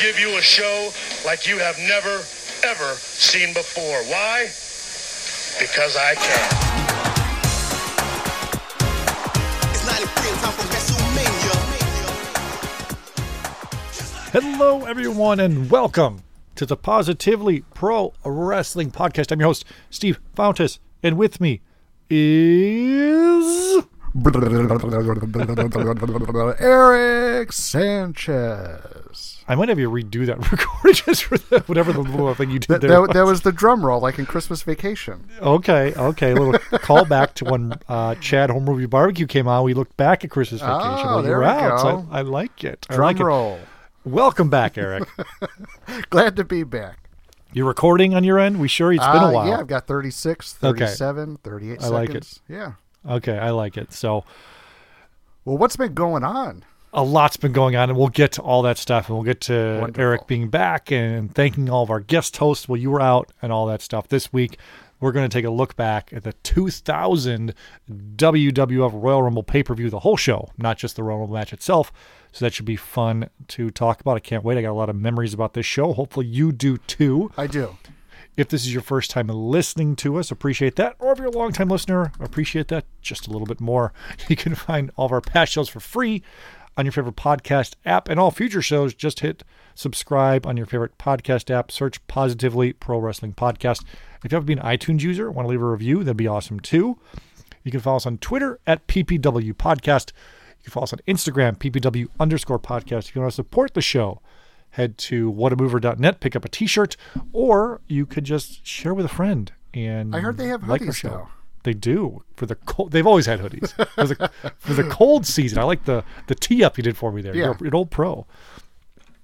give you a show like you have never, ever seen before. Why? Because I can. It's 93 and time for WrestleMania. Hello, everyone, and welcome to the Positively Pro Wrestling Podcast. I'm your host, Steve Fountas, and with me is. Eric Sanchez. I might have you redo that recording just for the, whatever the little thing you did That, there. that, that was the drum roll, like in Christmas Vacation. Okay, okay. A little callback to when uh, Chad Home Movie Barbecue came out. We looked back at Christmas Vacation Oh, while you there were we out. So. I, I like it. Drum like it. roll. Welcome back, Eric. Glad to be back. You're recording on your end? We sure? It's been Uh, a while. Yeah, I've got 36, Okay. 37, 38 I like it. seconds. Yeah. Okay, I like it. So Well, what's been going on? a lot's been going on, and we'll get to all that stuff, and we'll get to Wonderful. Eric being back and thanking all of our guest hosts while you were out and all that stuff. This week, we're going to take a look back at the 2000 WWF Royal Rumble pay per view, the whole show, not just the Royal Rumble match itself. So that should be fun to talk about. I can't wait. I got a lot of memories about this show. Hopefully, you do too. I do. If this is your first time listening to us, appreciate that. Or if you're a long time listener, appreciate that just a little bit more. You can find all of our past shows for free on your favorite podcast app, and all future shows, just hit subscribe on your favorite podcast app. Search Positively Pro Wrestling Podcast. If you have to be an iTunes user, want to leave a review, that'd be awesome too. You can follow us on Twitter at PPW Podcast. You can follow us on Instagram, PPW underscore podcast. If you want to support the show, head to whatamover.net, pick up a t shirt, or you could just share with a friend. And I heard they have like our hoodies show. now. They do for the cold. They've always had hoodies for the, for the cold season. I like the the tee up you did for me there. Yeah. You're an old pro.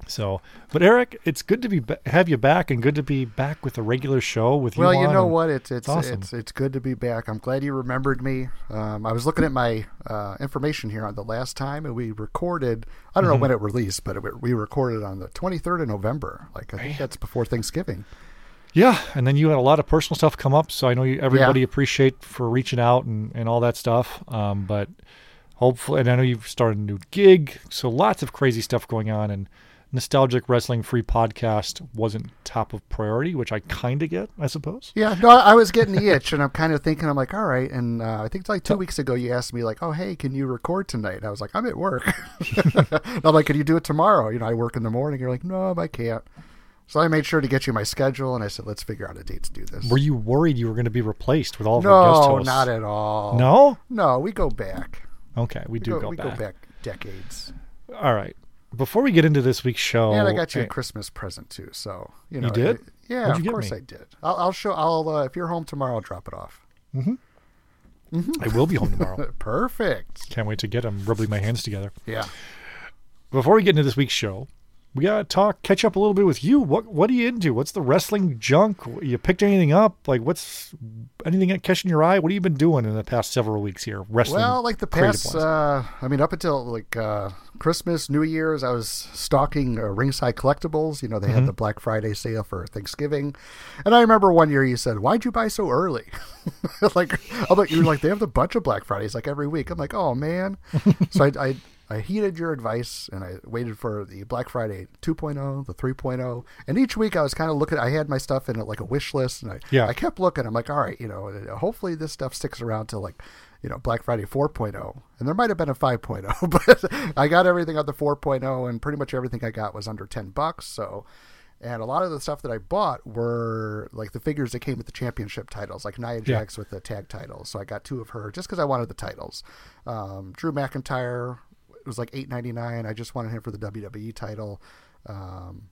So, but Eric, it's good to be have you back and good to be back with a regular show with you. Well, you know what? It's it's awesome. it's it's good to be back. I'm glad you remembered me. Um, I was looking at my uh, information here on the last time, and we recorded. I don't Mm-hmm. know when it released, but it, we recorded on the 23rd of November. Like I think that's before Thanksgiving. Yeah, and then you had a lot of personal stuff come up, so I know you, everybody appreciate for reaching out and, and all that stuff. Um, but hopefully, and I know you've started a new gig, so lots of crazy stuff going on. And nostalgic wrestling free podcast wasn't top of priority, which I kind of get, I suppose. Yeah, no, I was getting the itch, and I'm kind of thinking, I'm like, all right. And uh, I think it's like two weeks ago, you asked me, like, oh, hey, can you record tonight? And I was like, I'm at work. I'm like, can you do it tomorrow? You know, I work in the morning. You're like, no, I can't. So I made sure to get you my schedule, and I said, let's figure out a date to do this. Were you worried you were going to be replaced with all of our guest no, not at all. No. no, we go back. Okay, we We do go, we back. go back decades. All right. Before we get into this week's show, and I got you a eh, Christmas present too. So you know, did? it- yeah, What'd you of course me? I did. I'll, I'll show. I'll uh, if you're home tomorrow, I'll drop it off. I will be home tomorrow. Perfect. Can't wait to get them. Rubbing my hands together. Yeah. before we get into this week's show, we gotta talk, catch up a little bit with you. What what are you into? What's the wrestling junk? You picked anything up? Like what's anything catching your eye? What have you been doing in the past several weeks here? Wrestling. Well, like the past, uh, I mean, up until like uh, Christmas, New Year's, I was stalking uh, Ringside Collectibles. You know, they Mm-hmm. had the Black Friday sale for Thanksgiving, and I remember one year you said, "Why'd you buy so early?" like, I'm like, you're like, they have a bunch of Black Fridays like every week. I'm like, oh man. so I, I I heeded your advice and I waited for the Black Friday 2.0, the 3.0, and each week I was kind of looking. I had my stuff in like a wish list, and I Yeah. I kept looking. I'm like, all right, you know, hopefully this stuff sticks around till like, you know, Black Friday 4.0, and there might have been a 5.0, but I got everything on the 4.0, and pretty much everything I got was under 10 bucks. So. And a lot of the stuff that I bought were like the figures that came with the championship titles, like Nia Yeah. Jax with the tag titles. So I got two of her just because I wanted the titles. Um, Drew McIntyre it was like eight ninety nine. I just wanted him for the WWE title. Um,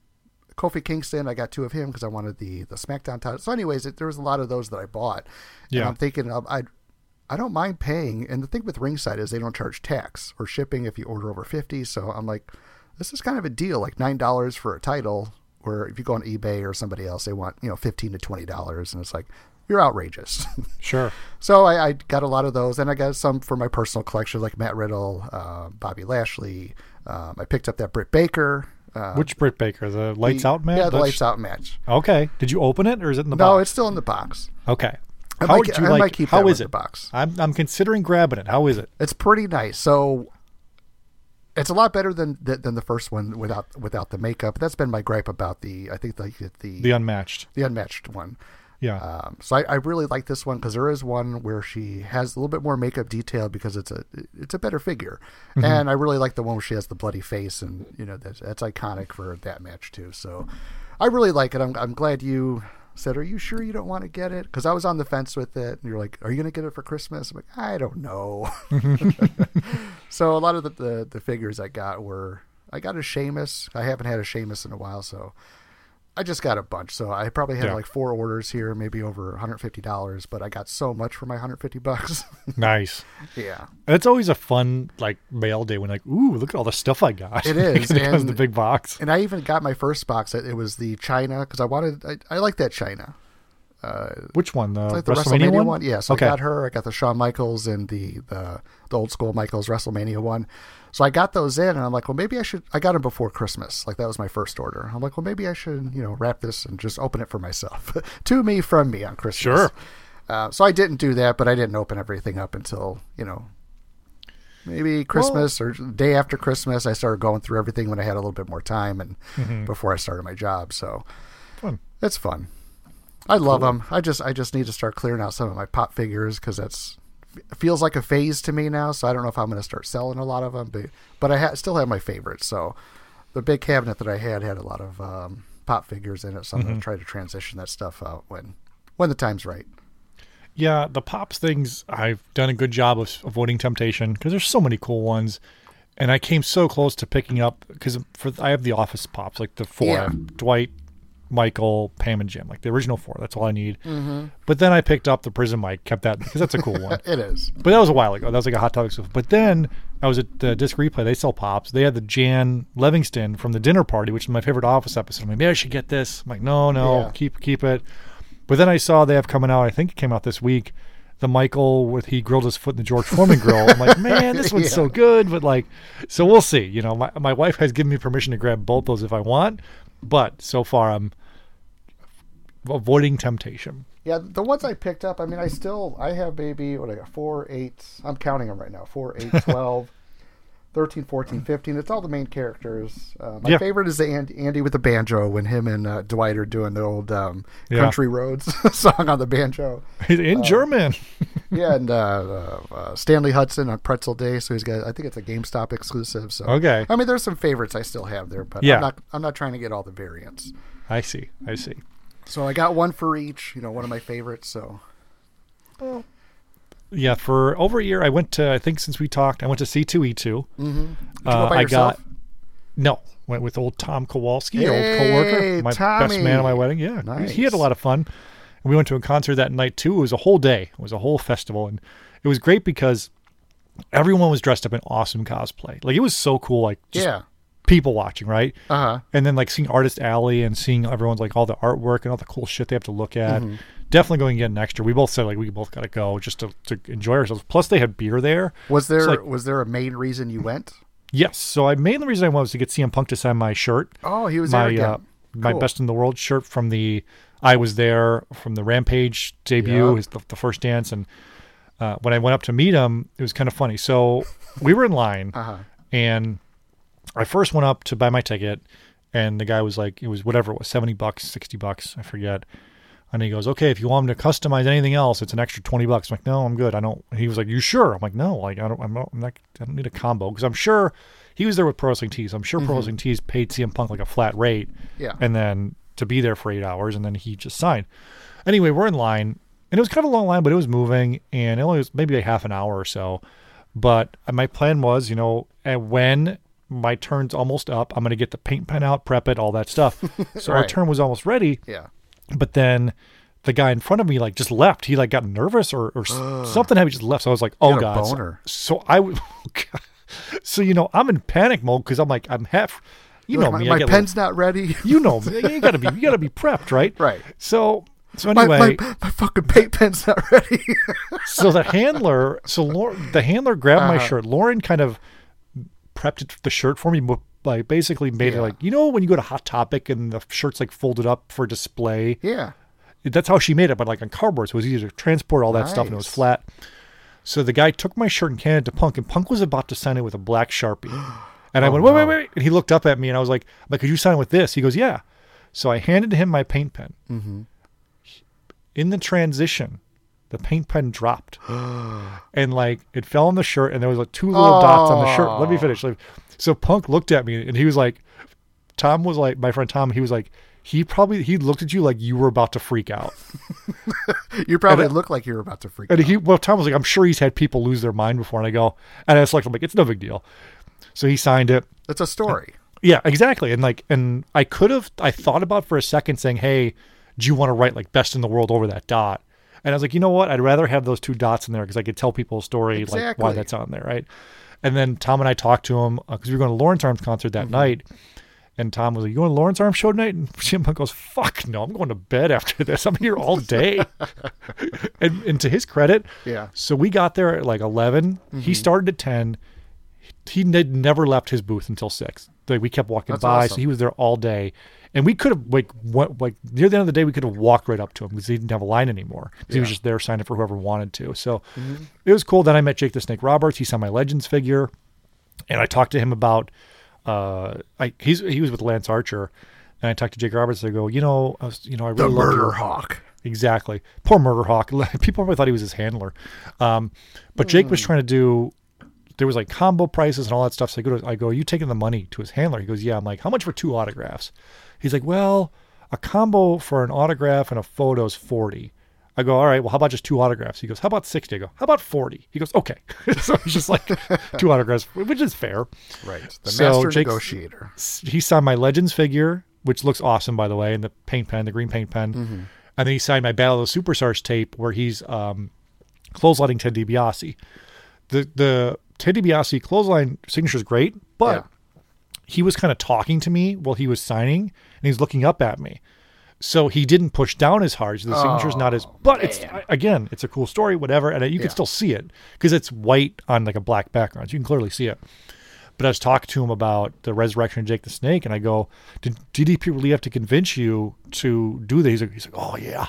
Kofi Kingston, I got two of him because I wanted the the SmackDown title. So, anyways, it, there was a lot of those that I bought. Yeah. and I'm thinking of, I I don't mind paying. And the thing with Ringside is they don't charge tax or shipping if you order over fifty. So I'm like, this is kind of a deal, like nine dollars for a title. Where if you go on eBay or somebody else, they want you know fifteen to twenty dollars, and it's like you're outrageous. Sure. so I, I got a lot of those, and I got some for my personal collection, like Matt Riddle, uh, Bobby Lashley. Um, I picked up that Britt Baker. Uh, Which Britt Baker? The lights the- out match? Yeah, the That's- lights out match. Okay. Did you open it or is it in the No, box? No, it's still in the box. Okay. I How might- you I like? might keep how is it? the box. I'm I'm considering grabbing it. How is it? It's pretty nice. So it's a lot better than than the first one without without the makeup. That's been my gripe about the I think like the The unmatched. the unmatched one. Yeah. Um, so I, I really like this one because there is one where she has a little bit more makeup detail because it's a it's a better figure, Mm-hmm. and I really like the one where she has the bloody face and you know that's, that's iconic for that match too. So I really like it. I'm I'm glad you said, "Are you sure you don't want to get it?" Because I was on the fence with it, and you're like, "Are you going to get it for Christmas?" I'm like, "I don't know." so a lot of the, the the figures I got were I got a Sheamus. I haven't had a Sheamus in a while, so I just got a bunch. So I probably had Yeah. like four orders here, maybe over 150 dollars. But I got so much for my 150 bucks. nice. yeah, It's always a fun like mail day when like, ooh, look at all the stuff I got. It is, it comes and- the big box. and I even got my first box. It it was the Chyna because I wanted. I, I like that Chyna. Which one? The, like the WrestleMania, WrestleMania, one? one. Yeah, so okay. I got her. I got the Shawn Michaels and the, the the old school Michaels WrestleMania one. So I got those in, and I'm like, well, maybe I should. I got them before Christmas. Like that was my first order. I'm like, well, maybe I should, you know, wrap this and just open it for myself, to me from me on Christmas. Sure. Uh, so I didn't do that, but I didn't open everything up until you know maybe Christmas or day after Christmas. I started going through everything when I had a little bit more time and Mm-hmm. before I started my job. So Fun. it's fun. I love them. I just I just need to start clearing out some of my pop figures because that's feels like a phase to me now. So I don't know if I'm going to start selling a lot of them, but but I ha- still have my favorites. So the big cabinet that I had had a lot of um, pop figures in it. So I'm Mm-hmm. going to try to transition that stuff out when when the time's right. Yeah, the pops things, I've done a good job of avoiding temptation because there's so many cool ones. And I came so close to picking up because for I have the office pops, like the four Yeah. Dwight, Michael, Pam, and Jim, like the original four. That's all I need. Mm-hmm. But then I picked up the Prison Mike, kept that because that's a cool one. It is. But that was a while ago. That was like a hot topic stuff. But then I was at the disc replay. They sell pops. They had the Jan Levinson from the dinner party, which is my favorite Office episode. Maybe I should get this. I'm like, no, no, Yeah. keep keep it. But then I saw they have coming out. I think it came out this week. The Michael with he grilled his foot in the George Foreman grill. I'm like, man, this one's so good. But like, so we'll see. You know, my my wife has given me permission to grab both those if I want. But so far, I'm avoiding temptation. Yeah, the ones I picked up, I mean, I still, I have maybe, what I got, 4, 8, I'm counting them right now, 4, 8, 12, 13, 14, 15. It's all the main characters. Uh, my Yeah. favorite is the Andy, Andy with the banjo when him and uh, Dwight are doing the old um, Yeah. Country Roads song on the banjo. In German. Yeah, and uh, uh, uh, Stanley Hudson on Pretzel Day, so he's got, I think it's a GameStop exclusive. So Okay. I mean, there's some favorites I still have there, but Yeah. I'm not, I'm not trying to get all the variants. I see. I see. So I got one for each, you know, one of my favorites. So Yeah, for over a year, I went to. I think since we talked, I went to C two E two. Go Uh, I yourself? got no. Went with old Tom Kowalski, Hey, old coworker, my best man at my wedding. Yeah, he- he had a lot of fun. And we went to a concert that night too. It was a whole day. It was a whole festival, and it was great because everyone was dressed up in awesome cosplay. Like it was so cool. Like just yeah. people watching, right? Uh huh. and then like seeing Artist Alley and seeing everyone's like all the artwork and all the cool shit they have to look at. Mm-hmm. Definitely going to get next year. We both said like we both got to go just to, to enjoy ourselves. Plus they had beer there. Was there It's like- was there a main reason you went? Yes. So I mainly reason I went was to get CM Punk to sign my shirt. Oh, he was my there again. uh, my best in the world shirt from the I was there from the Rampage debut, Yeah. his the, the first dance, and uh, when I went up to meet him, it was kind of funny. So we were in line, Uh-huh. and I first went up to buy my ticket, and the guy was like, it was whatever it was, seventy bucks, sixty bucks, I forget. And he goes, okay, if you want him to customize anything else, it's an extra twenty bucks. I'm like, no, I'm good. I don't. He was like, you sure? I'm like, no, like I don't. I'm not. I'm not I don't need a combo because I'm sure he was there with Pro Wrestling Tees. I'm sure Pro mm-hmm. Wrestling Tees paid CM Punk like a flat rate, Yeah. and then to be there for eight hours, and then he just signed. Anyway, we're in line, and it was kind of a long line, but it was moving, and it only was maybe a half an hour or so. But uh, my plan was, you know, when my turn's almost up, I'm going to get the paint pen out, prep it, all that stuff. So our turn was almost ready, Yeah. But then the guy in front of me like just left. He like got nervous or, or something. He just left. So I was like, oh a god. So- I So, so you know, I'm in panic mode because I'm like, I'm half. You know my, me. My get pen's not ready. You know me. You gotta be. You gotta be prepped, right? Right. So. So anyway, my, my fucking paint pen's not ready. so the handler, so Lauren, the handler grabbed my Uh-huh. shirt. Lauren kind of prepped the shirt for me, like basically made it like you know when you go to Hot Topic and the shirt's like folded up for display. yeah. That's how she made it, but like on cardboard, so it was easy to transport all that stuff, and it was flat. So the guy took my shirt and handed it to Punk, and Punk was about to sign it with a black sharpie, and I went, wait, wait, wait, and he looked up at me, and I was like, like, could you sign with this? He goes, yeah. So I handed him my paint pen. Mm-hmm. In the transition, the paint pen dropped, and like it fell on the shirt, and there was like two little dots on the shirt. Let me finish. Like, So Punk looked at me, and he was like, Tom was like, my friend Tom, he was like. He probably he looked at you like you were about to freak out. You probably And I- look like you were about to freak And out. And he, well, Tom was like, I'm sure he's had people lose their mind before. And I go, and I was like, I'm like, it's no big deal. So he signed it. It's a story. Yeah, exactly. And like, and I could have, I thought about for a second saying, hey, do you want to write like best in the world over that dot? And I was like, you know what? I'd rather have those two dots in there because I could tell people a story like why that's on there, right? And then Tom and I talked to him uh, because we were going to Lawrence Arms concert that mm-hmm. night. And Tom was like, "You going to Lawrence Arms show tonight?" And Jim goes, "Fuck no, I'm going to bed after this. I'm here all day." and, and to his credit, Yeah. So we got there at like 11. He mm-hmm. started at 10. He n- never left his booth until six. Like we kept walking That's by, so he was there all day. And we could have like went like near the end of the day, we could have walked right up to him because he didn't have a line anymore. 'Cause He was just there signing for whoever wanted to. So it was cool. Then I met Jake the Snake Roberts. He saw my Legends figure, and I talked to him about. Uh, I he's he was with Lance Archer, and I talked to Jake Roberts. I go, you know, I was, you know, I really The murder your- hawk. Exactly. Poor Murder Hawk. People probably thought he was his handler. Um, but Jake Hmm. was trying to do. There was like combo prices and all that stuff. So I go, to, I go, are you taking the money to his handler? He goes, yeah. I'm like, how much for two autographs? He's like, well, a combo for an autograph and a photo is forty. I go, all right. Well, how about just two autographs? He goes, how about sixty? I go, how about forty? He goes, okay. so it's just like two autographs, which is fair. Right. The So master Jake's- negotiator. He signed my Legends figure, which looks awesome, by the way, and the paint pen, the green paint pen. Mm-hmm. And then he signed my Battle of the Superstars tape, where he's um, clotheslining Ted DiBiase. The the Ted DiBiase clothesline signature is great, but Yeah. he was kind of talking to me while he was signing, and he's looking up at me. So he didn't push down as hard. So the signature's not as, oh, but it's again, it's a cool story, whatever, and you can Oh, Yeah. still see it because it's white on like a black background. So you can clearly see it. But I was talking to him about the resurrection of Jake the Snake, and I go, "Did DDP really have to convince you to do this?" He's like, "Oh yeah,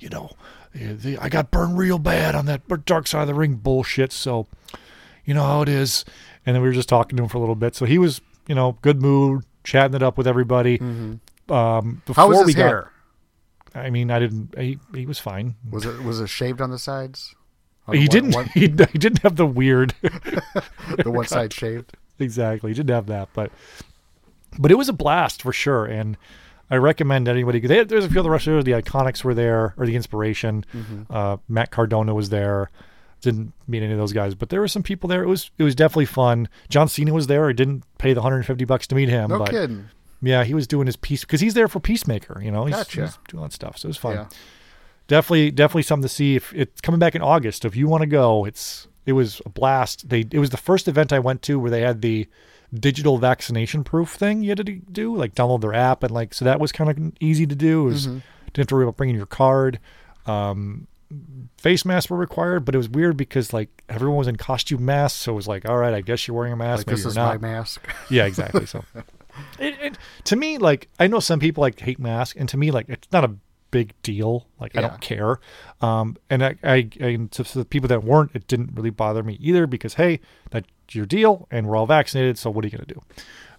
you know, eh, I got burned real bad on that Dark Side of the Ring bullshit, so you know how it is." And then we were just talking to him for a little bit, so he was, you know, good mood, chatting it up with everybody. Um, before How was his we hair? got, I mean, I didn't. He, he was fine. Was it was it shaved on the sides? On He didn't. One, He, he didn't have the weird. the one side shaved. exactly. He didn't have that, but but it was a blast for sure, and I recommend anybody. They, there's a few other wrestlers. The Iconics were there, or the Inspiration. Uh, Matt Cardona was there. Didn't meet any of those guys, but there were some people there. It was it was definitely fun. John Cena was there. I didn't pay the 150 bucks to meet him. No but kidding. Yeah, he was doing his piece because he's there for Peacemaker. You know, he's, Gotcha. he's doing that stuff. So it was fun. Yeah. Definitely, definitely something to see. If it's coming back in August, if you want to go, it's it was a blast. They it was the first event I went to where they had the digital vaccination proof thing you had to do, like download their app and like so that was kind of easy to do. It was didn't have to worry about bringing your card. Um, face masks were required, but it was weird because like everyone was in costume masks, so it was like, all right, I guess you're wearing a mask. Like this is not. my mask. Yeah, exactly. So, it, it, to me, like I know some people like hate masks, and to me, like it's not a big deal. Like I don't care. Um, and I, I, and to, to the people that weren't, it didn't really bother me either because hey, that's your deal, and we're all vaccinated. So what are you gonna do?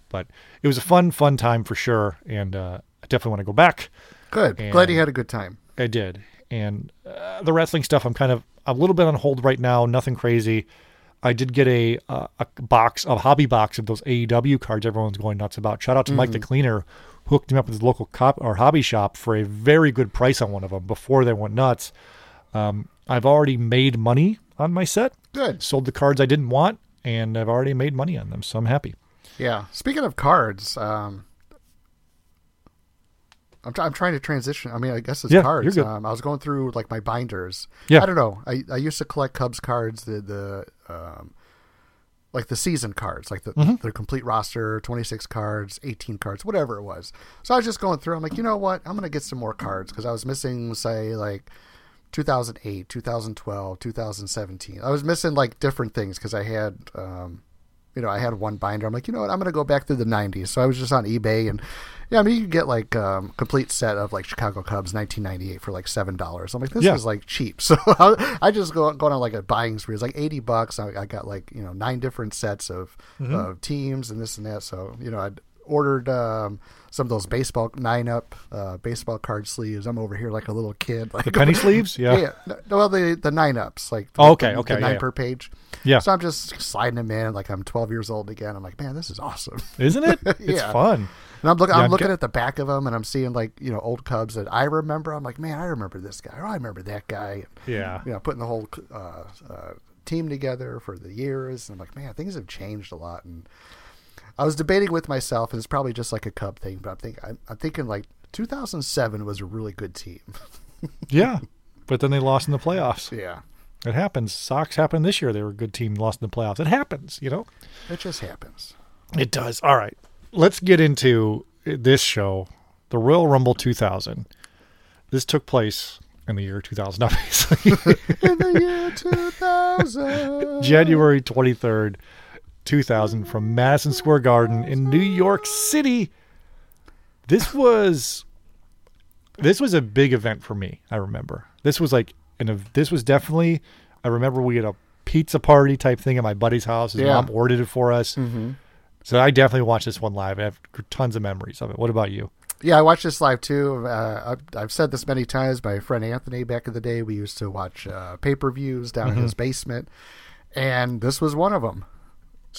But it was a fun, fun time for sure, and uh, I definitely want to go back. Good. And- Glad you had a good time. I did. And uh, the wrestling stuff, I'm kind of a little bit on hold right now. Nothing crazy. I did get a uh, a box, a hobby box of those AEW cards everyone's going nuts about. Shout out to Mike the Cleaner, who hooked me up with his local cop or hobby shop for a very good price on one of them before they went nuts. Um, I've already made money on my set. Good. Sold the cards I didn't want, and I've already made money on them, so I'm happy. Yeah. Speaking of cards, um, I'm, try I'm trying to transition. I mean, I guess it's Yeah, cards. Um, I was going through like my binders. Yeah. I don't know. I, I used to collect Cubs cards. The the um, like the season cards, like the Mm-hmm. the complete roster, twenty six cards, eighteen cards, whatever it was. So I was just going through. I'm like, you know what? I'm gonna get some more cards because I was missing, say, like 2008, 2012, 2017. I was missing like different things because I had, um, you know, I had one binder. I'm like, you know what? I'm gonna go back through the 90s. So I was just on eBay and yeah, I mean, you can get like um, complete set of like Chicago Cubs 1998 for like seven dollars. I'm like, this Yeah. is like cheap. So I, I just go going on like a buying spree. It's like 80 bucks. I, I got like you know nine different sets of of teams and this and that. So you know, I'd ordered um, some of those baseball nine up uh, baseball card sleeves. I'm over here like a little kid. Like The penny sleeves? Yeah. yeah. No, well, the the nine ups, like the, Oh, okay, the, okay, the nine yeah. per page. Yeah. So I'm just sliding them in like I'm 12 years old again. I'm like, man, this is awesome. Isn't it? It's fun. And I'm looking, Yeah, I'm I'm looking at the back of them, and I'm seeing like you know old Cubs that I remember. I'm like, man, I remember this guy. Or I remember that guy. Yeah. You know, putting the whole uh, uh, team together for the years. And I'm like, man, things have changed a lot. And I was debating with myself, and it's probably just like a Cub thing, but I'm thinking, I'm, I'm thinking like 2007 was a really good team. Yeah. But then they lost in the playoffs. yeah, It happens. Sox happened this year. They were a good team, lost in the playoffs. It happens, you know? it just happens. It does. All right. Let's get into this show, the Royal Rumble 2000. This took place in the year 2000, obviously. In the year 2000, January 23rd, 2000, from Madison Square Garden in New York City. This was this was a big event for me. I remember this was like and this was definitely. I remember we had a pizza party type thing at my buddy's house. His Yeah. mom ordered it for us. Mm-hmm. So I definitely watched this one live. I have tons of memories of it. What about you? Yeah, I watched this live too. Uh, I've, I've said this many times. My friend Anthony, back in the day, we used to watch uh, pay per views down in his basement, and this was one of them.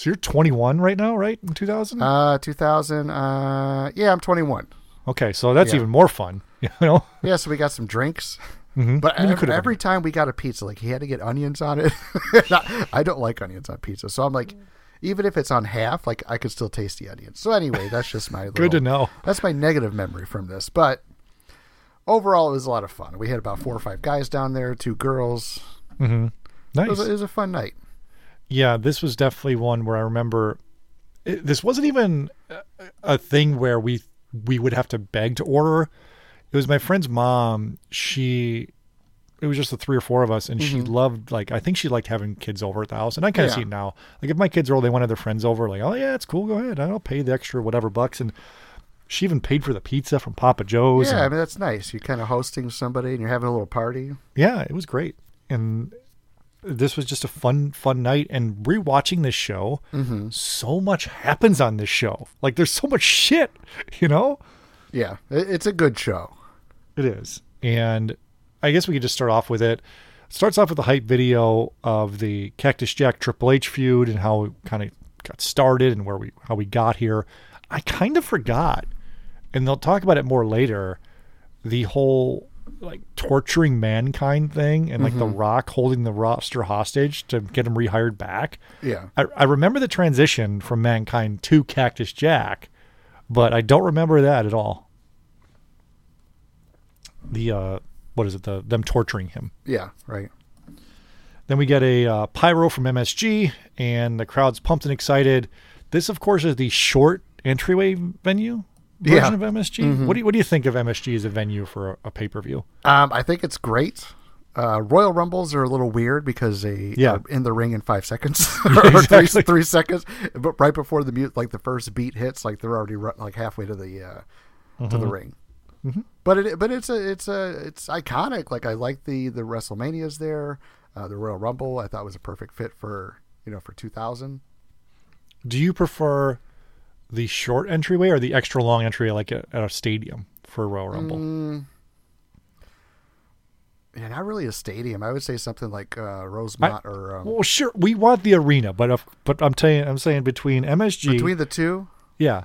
So you're 21 right now, right? In 2000? Uh, 2000. Uh, yeah, I'm 21. okay, so that's yeah. even more fun. You know? Yeah, so we got some drinks. Mhm. But I mean, you every time we got a pizza, like he had to get onions on it. I don't like onions on pizza, so I'm like, even if it's on half, like I could still taste the onions. So anyway, that's just my Good to know. That's my negative memory from this, but overall, it was a lot of fun. We had about four or five guys down there, two girls. Mm-hmm. Nice. It was, it was a fun night. Yeah, this was definitely one where I remember it, this wasn't even a- thing where we we would have to beg to order. It was my friend's mom. She it was just the three or four of us, and she loved like I think she liked having kids over at the house, and I kind of Mm-hmm. Yeah. see it now. Like if my kids are old, they want to their friends over. Like oh yeah, it's cool. Go ahead. I'll pay the extra whatever bucks, and she even paid for the pizza from Papa Joe's. Yeah, and- I mean that's nice. You're kind of hosting somebody and you're having a little party. yeah, it was great. And this was just a fun, fun night. And rewatching this show, mm-hmm. so much happens on this show. Like there's so much shit, you know? Yeah, it's a good show. It is. And I guess we could just start off with it. Starts off with the hype video of the Cactus Jack Triple H feud and how it kind of got started and where we how we got here. I kind of forgot, and they'll talk about it more later. The whole like torturing mankind thing and like the Rock holding the roster hostage to get him rehired back. Yeah. I, I remember the transition from mankind to Cactus Jack, but I don't remember that at all. The uh, what is it? The them torturing him. Yeah, right. Then we get a uh, pyro from MSG, and the crowd's pumped and excited. This, of course, is the short entryway venue version Yeah. of MSG. What do you What do you think of MSG as a venue for a, a pay per view? Um, I think it's great. Uh, Royal Rumbles are a little weird because they Yeah. are in the ring in five seconds or exactly. three, three seconds, but right before the mute, like the first beat hits, like they're already ru- like halfway to the uh, to Mm-hmm. the ring. But it but it's a it's a it's iconic. Like I like the the WrestleManias there. Uh, the Royal Rumble I thought was a perfect fit for you know for 2000. Do you prefer the short entryway or the extra long entryway, like at, at a stadium for a Royal Rumble? Mm, Yeah, not really a stadium. I would say something like uh, Rosemont or um, Well, sure, we want the arena, but if, but I'm telling I'm saying between MSG, between the two. yeah,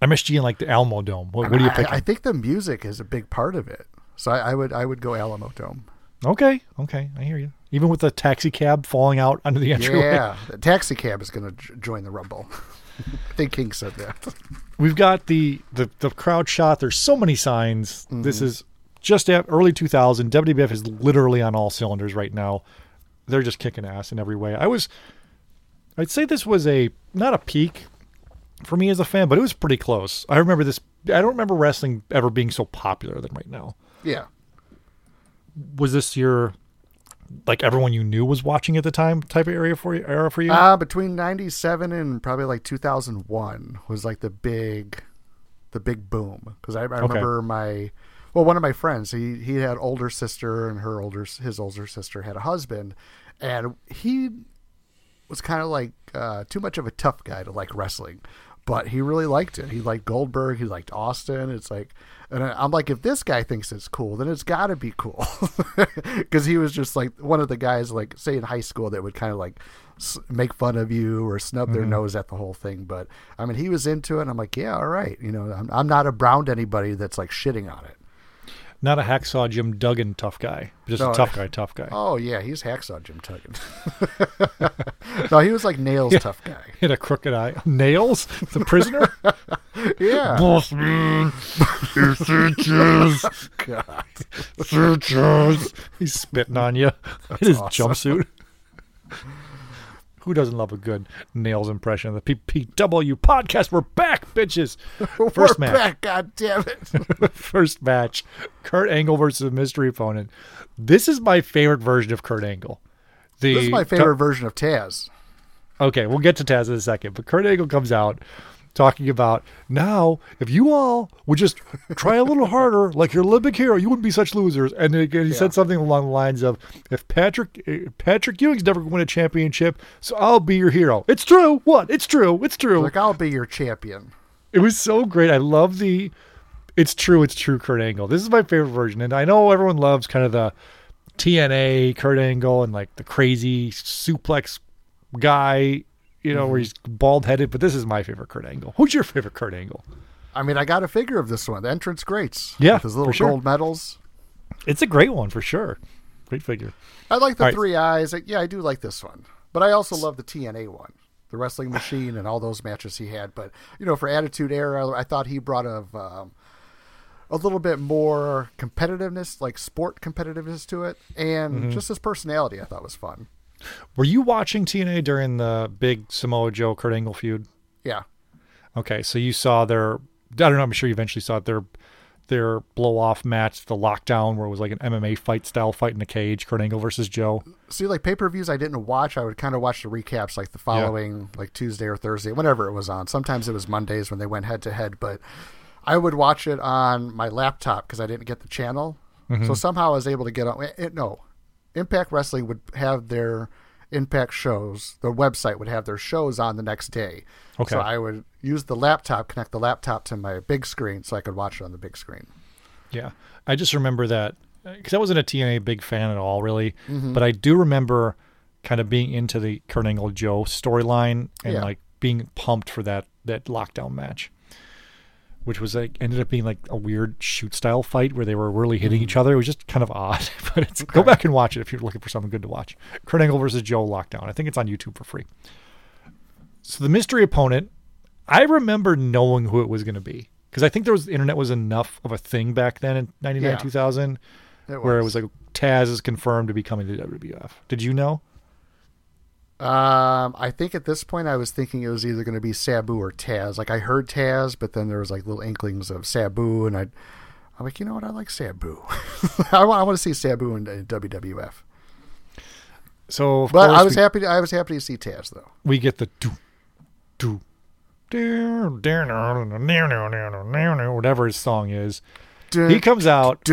MSG and like the Alamo Dome. What, what do you pick? I, I think the music is a big part of it. So I, I would I would go Alamo Dome. okay, okay, I hear you. Even with the taxi cab falling out under the entryway, Yeah, the taxi cab is going to join the Rumble. I think King said that. we've got the, the the crowd shot. There's so many signs. Mm-hmm. This is just at early 2000. WWF is literally on all cylinders right now. They're just kicking ass in every way. I was I'd say this was a not a peak for me as a fan, but it was pretty close. I remember this. I don't remember wrestling ever being so popular than right now. Yeah. Was this your like everyone you knew was watching at the time type of area for you era for you? Uh, between 97 and probably like 2001 was like the big, the big boom. Cause I, I remember my, well, one of my friends, he, he had older sister and her older, his older sister had a husband and he was kind of like, uh, too much of a tough guy to like wrestling, but he really liked it. He liked Goldberg. He liked Austin. It's like, and I'm like, if this guy thinks it's cool, then it's got to be cool. Because he was just like one of the guys, like, say in high school, that would kind of like s- make fun of you or snub their mm-hmm. nose at the whole thing. But I mean, he was into it. And I'm like, yeah, all right. You know, I'm, I'm not around anybody that's like shitting on it. Not a hacksaw Jim Duggan tough guy, just No, a tough guy, tough guy. Oh, yeah, he's Hacksaw Jim Duggan. no, he was like Nails tough guy. Hit a crooked eye. Nails the prisoner. Yeah. Boss man, searches, oh, God. searches. He's spitting on you in his jumpsuit. Who doesn't love a good nails impression the PPW podcast? We're back, bitches. 1st We're match. back, God damn it. First match. Kurt Angle versus a mystery opponent. This is my favorite version of Kurt Angle. The This is my favorite version of Taz. Okay, we'll get to Taz in a second. But Kurt Angle comes out talking about now, if you all would just try a little harder, like your Olympic hero, you wouldn't be such losers. And again, he said something along the lines of, "If Patrick eh, Patrick Ewing's never win a championship, so I'll be your hero." It's true. What? It's true. It's true. Like, I'll be your champion. It was so great. I love the it's true, it's true Kurt Angle. This is my favorite version. And I know everyone loves kind of the TNA Kurt Angle and like the crazy suplex guy, you know, where he's bald headed, but this is my favorite Kurt Angle. Who's your favorite Kurt Angle? I mean, I got a figure of this one. The entrance greats. Yeah, With his little sure. gold medals. It's a great one for sure. Great figure. I like the All right. three eyes. Yeah, I do like this one. But I also love the TNA one. The wrestling machine and all those matches he had. But, you know, for Attitude Era, I thought he brought a, um, a little bit more competitiveness, like sport competitiveness to it. And Mm-hmm. just his personality I thought was fun. Were you watching TNA during the big Samoa Joe Kurt Angle feud? Yeah. Okay, so you saw their I don't know, I'm sure you eventually saw it, their their blow off match, the lockdown where it was like an MMA fight style fight in a cage, Kurt Angle versus Joe. See, like pay per views, I didn't watch. I would kind of watch the recaps, like the following, like Tuesday or Thursday, whenever it was on. Sometimes it was Mondays when they went head to head, but I would watch it on my laptop because I didn't get the channel. Mm-hmm. So somehow I was able to get on. It, no, Impact Wrestling would have their Impact shows. The website would have their shows on the next day. Okay. So I would use the laptop, connect the laptop to my big screen, so I could watch it on the big screen. Yeah. I just remember that because I wasn't a TNA big fan at all, really. Mm-hmm. But I do remember kind of being into the Kurt Angle Joe storyline and Yeah. like being pumped for that that lockdown match, which was like ended up being like a weird shoot style fight where they were really hitting Mm-hmm. each other. It was just kind of odd. But it's go back and watch it if you're looking for something good to watch. Kurt Angle versus Joe lockdown. I think it's on YouTube for free. So the mystery opponent, I remember knowing who it was going to be because I think there was the internet was enough of a thing back then in '99, Yeah. 2000, It where it was. was like Taz is confirmed to be coming to WWF. Did you know? Um, I think at this point I was thinking it was either going to be Sabu or Taz. Like I heard Taz, but then there was like little inklings of Sabu, and I, I'm like, you know what? I like Sabu. I want, I want to see Sabu in, in WWF. So of But I was we, happy. To, I was happy to see Taz though. we get the do do whatever his song is. He comes out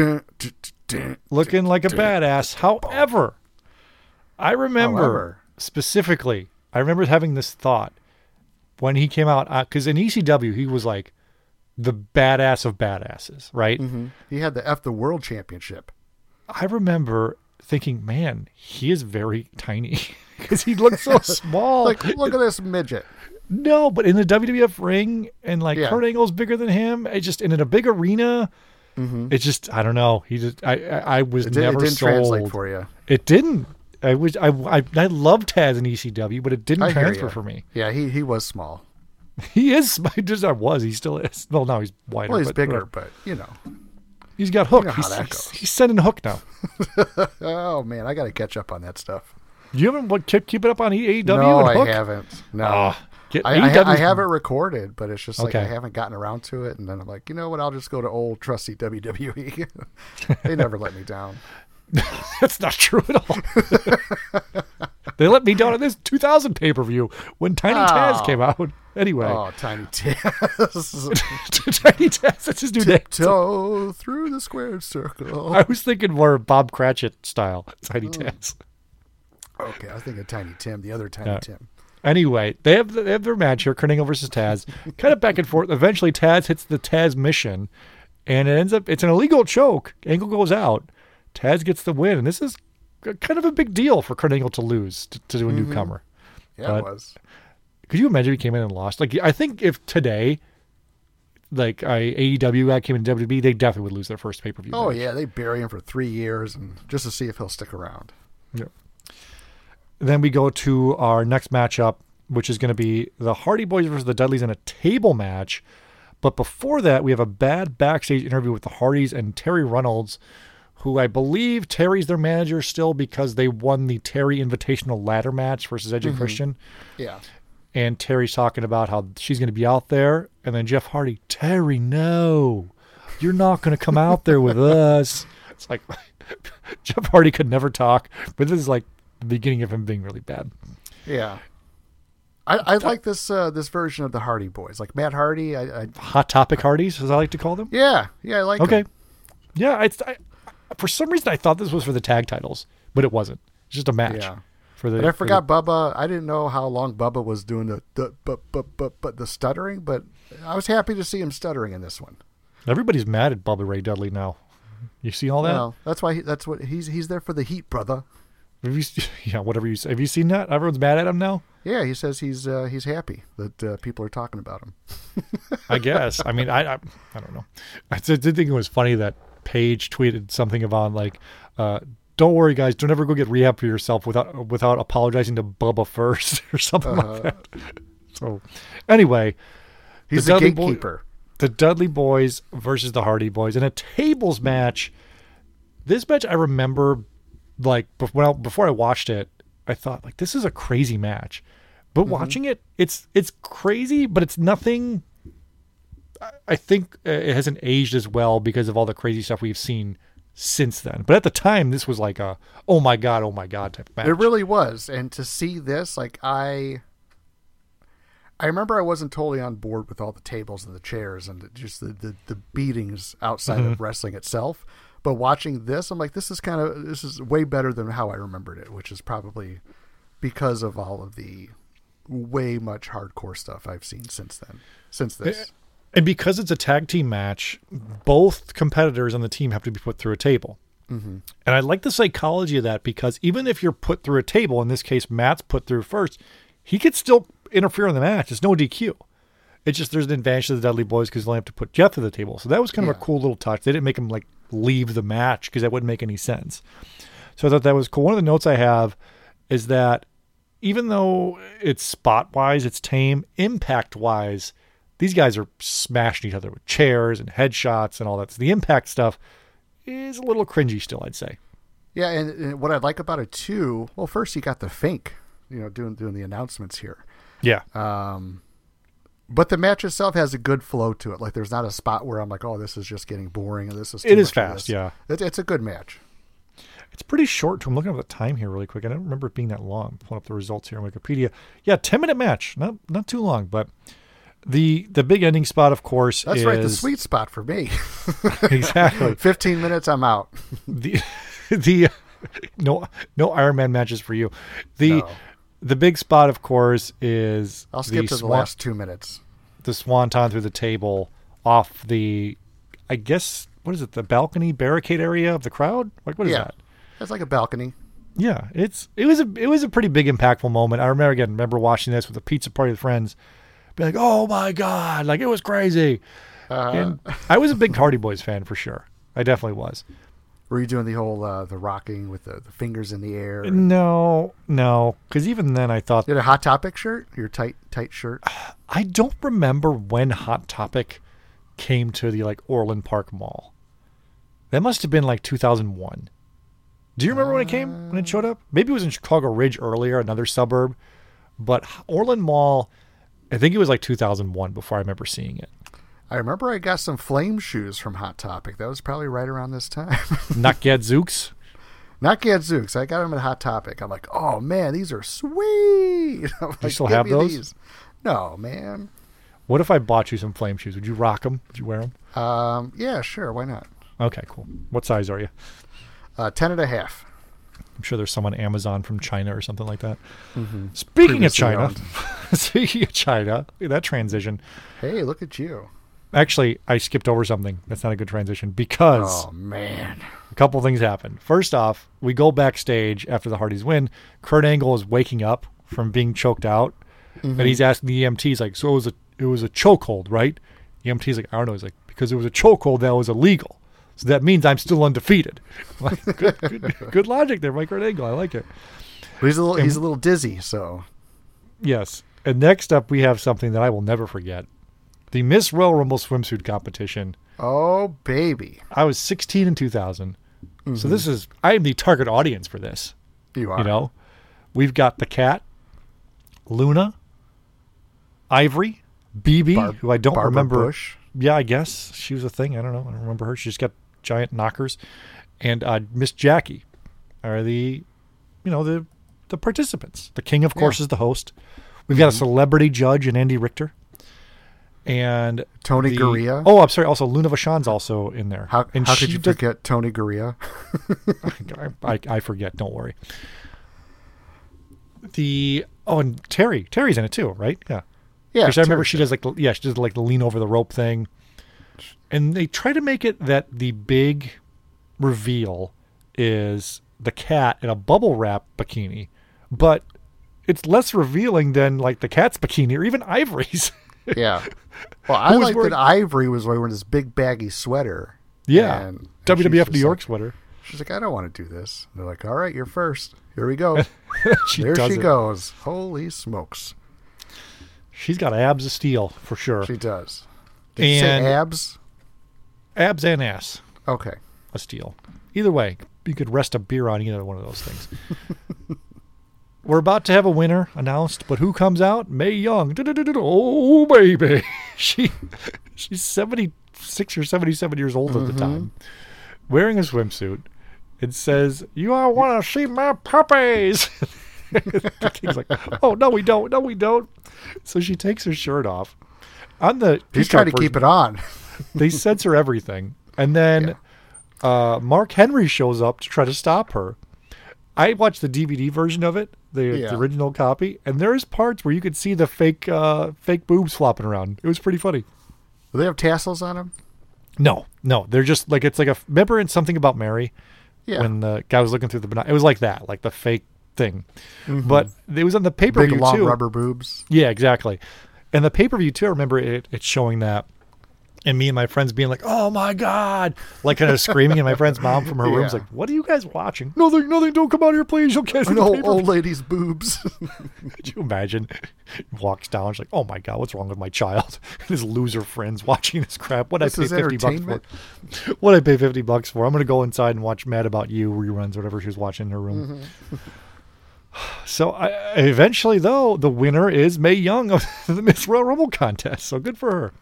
looking like a badass. However, I remember However. Specifically, I remember having this thought when he came out uh, because in ECW he was like the badass of badasses, right? Mm-hmm. He had the F the World Championship. I remember thinking, man, he is very tiny because he looked so small. Like, look at this midget. no, but in the WWF ring and like Yeah. Kurt Angle's bigger than him. It just and in a big arena. Mm-hmm. it just I don't know. He just I I, I was It, did, never it didn't sold. translate for you. It didn't. I was I I, I loved Taz in ECW, but it didn't I transfer for me. Yeah, he he was small. He is. I just I was. He still is. Well, now he's wider. Well, he's but bigger, whatever. but you know. He's got hook. know how he's, he's, he's sending hook now. Oh man, I got to catch up on that stuff. You haven't what, kept keep it up on AEW? no, I haven't. No. Ah, get- I, I, I have it recorded, but it's just like I haven't gotten around to it. And then I'm like, you know what? I'll just go to old trusty WWE. they never let me down. That's not true at all. they let me down on this 2000 pay per view when Tiny Taz Oh. came out. Anyway, Oh, Tiny Taz. Tiny Taz, that's his new name. Tiptoe through the squared circle. I was thinking more Bob Cratchit style, Tiny oh. Taz. Okay, I was thinking Tiny Tim, the other Tiny Yeah. Tim. Anyway, they have they have their match here, Kurt Angle versus Taz, kind of back and forth. Eventually, Taz hits the Tazmission, and it ends up it's an illegal choke. Angle goes out, Taz gets the win, and this is kind of a big deal for Kurt Angle to lose to, to a mm-hmm. newcomer. Yeah, But- it was. Could you imagine if he came in and lost? Like, I think if today, like I AEW guy came in WWE, they definitely would lose their first pay per view. Oh yeah, they bury him for three years and just to see if he'll stick around. Then we go to our next matchup, which is going to be the Hardy Boys versus the Dudleys in a table match. But before that, we have a bad backstage interview with the Hardys and Terri Runnels, who I believe Terri's their manager still because they won the Terri Invitational ladder match versus Edge and Christian. Yeah. And Terri's talking about how she's going to be out there. And then Jeff Hardy, Terri, no, you're not going to come out there with us. It's like Jeff Hardy could never talk, but this is like the beginning of him being really bad. Yeah. I, I like this uh, this version of the Hardy Boys, like Matt Hardy. I, I Hot Topic Hardys, as I like to call them. yeah yeah I like. Okay. them. Yeah, it's I, for some reason I thought this was for the tag titles, but it wasn't. It's just a match. Yeah. For the, But I for the- forgot Bubba. I didn't know how long Bubba was doing the, the but but but but the stuttering, but I was happy to see him stuttering in this one. everybody's mad at Bubba Ray Dudley now. You see all that? Well, that's why he, that's what he's he's there for the heat, brother. Have you, yeah, whatever you say. Have you seen that? Everyone's mad at him now. Yeah, he says he's uh, he's happy that uh, people are talking about him. I guess. I mean, I, I, I don't know. I did think it was funny that Paige tweeted something about like, uh, "Don't worry, guys. Don't ever go get rehab for yourself without without apologizing to Bubba first or something like that." So, anyway, He's The Dudley boy- gatekeeper. the Dudley Boys versus the Hardy Boys in a tables match. This match I remember, like bef- when I, before I watched it, I thought like this is a crazy match, but Mm-hmm. watching it, it's it's crazy, but it's nothing. I- think uh, it hasn't aged as well because of all the crazy stuff we've seen since then. But at the time, this was like a oh my god, oh my god type match. It really was, and to see this, like I, I remember I wasn't totally on board with all the tables and the chairs and the, just the, the the beatings outside Mm-hmm. of wrestling itself. But watching this, I'm like, this is kind of this is way better than how I remembered it, which is probably because of all of the way much hardcore stuff I've seen since then. Since this, And because it's a tag team match, both competitors on the team have to be put through a table. Mm-hmm. And I like the psychology of that because even if you're put through a table, in this case, Matt's put through first, he could still interfere in the match. It's no DQ. It's just there's an advantage to the Dudley Boys because they only have to put Jeff through the table. So that was kind of a cool little touch. They didn't make him like leave the match because that wouldn't make any sense. So I thought that was cool. One of the notes I have is that even though it's spot wise, it's tame, impact wise, these guys are smashing each other with chairs and headshots and all that. So the impact stuff is a little cringy still, I'd say. yeah. And, and what I like about it too, well, first you got the Fink, you know, doing doing the announcements here. Yeah. Um, but the match itself has a good flow to it. Like there's not a spot where I'm like, oh, this is just getting boring and this is. Too It is fast, yeah. It, it's a good match. It's pretty short too. I'm looking at the time here really quick. I don't remember it being that long. Pulling up the results here on Wikipedia. Yeah, 10 minute match. Not not too long, but the the big ending spot, of course, That's is right, the sweet spot for me. exactly 15 minutes, I'm out. the the no no Iron Man matches for you. The No. the big spot, of course, is I'll skip to the swan- last two minutes. the swanton through the table off the, I guess what is it? The balcony barricade area of the crowd. Like what is yeah, that? it's like a balcony. Yeah, it's it was a it was a pretty big impactful moment. I remember again remember watching this with a pizza party with friends, be like, oh my god, like it was crazy. Uh-huh. And I was a big Hardy Boys fan for sure. I definitely was. Were you doing the whole uh, the rocking with the, the fingers in the air? No, no, because even then I thought You had a hot topic shirt, your tight tight shirt. I don't remember when Hot Topic came to the like Orland Park Mall. That must have been like 2001. Do you remember when it came when it showed up? Maybe it was in Chicago Ridge earlier, another suburb, but Orland Mall. I think it was like 2001 before I remember seeing it. I remember I got some flame shoes from Hot Topic. That was probably right around this time. Not Gadzooks. Not Gadzooks. I got them at Hot Topic. I'm like, oh man, these are sweet. I'm like, still have those? these." No, man. What if I bought you some flame shoes? Would you rock them? Would you wear them? Um, yeah, sure. Why not? Okay, cool. What size are you? Uh, ten and a half. I'm sure there's some on Amazon from China or something like that. Mm-hmm. Speaking of China, speaking of China, look at that transition. Hey, look at you. Actually, I skipped over something. That's not a good transition because Oh man. a couple things happened. First off, we go backstage after the Hardys win. Kurt Angle is waking up from being choked out, and he's asking the EMTs like, "So it was a it was a chokehold, right?" The EMT's like, "I don't know." He's like, "Because it was a chokehold that was illegal, so that means I'm still undefeated." Like, good, good, good logic there, Mike Kurt Angle. I like it. But he's a little he's a little dizzy, so Yes. And next up, we have something that I will never forget: the Miss Royal Rumble swimsuit competition. oh baby. I was 16 in 2000, so mm-hmm. this is I am the target audience for this. You are. You know, we've got the Kat, Luna, Ivory, BB, Barb- who I don't Barbara remember. Bush. Yeah, I guess she was a thing. I don't know. I don't remember her. She's got giant knockers, and uh, Miss Jackie are the, you know, the the participants. The king, of course, is the host. We've got a celebrity judge and Andy Richter. And Tony the- Garea. Oh, I'm sorry. Also, Luna Vachon's also in there. How, and how could you does- forget Tony Garea? I, I, I forget. Don't worry. The oh, and Terri, Terri's in it too, right? Yeah. Yeah. Because I remember she does like yeah, she does like the lean over the rope thing, and they try to make it that the big reveal is the Kat in a bubble wrap bikini, but it's less revealing than like the Kat's bikini or even Ivory's. Yeah. Well, I like wearing- that Ivory was wearing this big baggy sweater. yeah, And- and WWF New York like- sweater. She's like, I don't want to do this. And they're like, all right, you're first. Here we go. She there she it. goes. Holy smokes. She's got abs of steel for sure. She does. Did And- say abs? abs and ass. Okay. a steal. Either way, you could rest a beer on either one of those things. We're about to have a winner announced, but who comes out? Mae Young. Oh baby, she she's seventy six or seventy seven years old at the mm-hmm. time, wearing a swimsuit. It says, "You all want to see my puppies." the king's like, "Oh no, we don't. No, we don't." So she takes her shirt off. On the He's trying to keep it on. they censor everything. And then uh, Mark Henry shows up to try to stop her. I watched the DVD version of it, the, Yeah. the original copy, and there's parts where you could see the fake uh, fake boobs flopping around. It was pretty funny. Do they have tassels on them? No, no, they're just like it's like a remember in something about Mary Yeah. when the guy was looking through the binoc- it was like that, like the fake thing. But it was on the paper. Big long too. rubber boobs. Yeah, exactly. And the pay per view too. I remember it, it showing that, and me and my friends being like, "Oh my god!" Like kind of screaming, and my friend's mom from her room's Yeah. like, "What are you guys watching? Nothing, nothing. Don't come out here, please. You'll catch old lady's boobs. Could you imagine? Walks down, she's like, "Oh my god, what's wrong with my child?" And his loser friends watching this crap. What I pay fifty bucks for? What I pay fifty bucks for? I'm gonna go inside and watch Mad About You reruns, whatever she was watching in her room. Mm-hmm. So I, eventually, though, the winner is Mae Young of the Miss Royal Rumble contest. So good for her.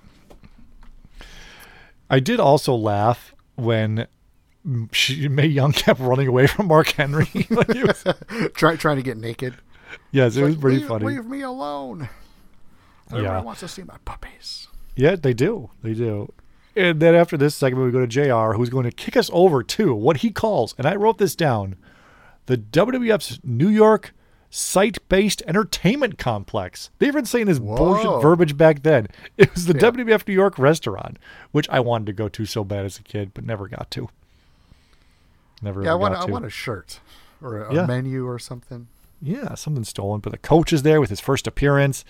I did also laugh when she, Mae Young kept running away from Mark Henry. Like, it was- Try, trying to get naked. yes, it was Like, pretty leave, funny. Leave me alone. Everyone Yeah. wants to see my puppies. Yeah, they do. They do. And then after this segment, we go to JR, who's going to kick us over to what he calls, and I wrote this down, the WWF's New York site-based entertainment complex. They even saying this bullshit verbiage back then. It was the Yeah. WWF New York restaurant, which I wanted to go to so bad as a kid, but never got to. Never Yeah, I want, I want a shirt or a, a menu or something. Yeah, something stolen. But the coach is there with his first appearance.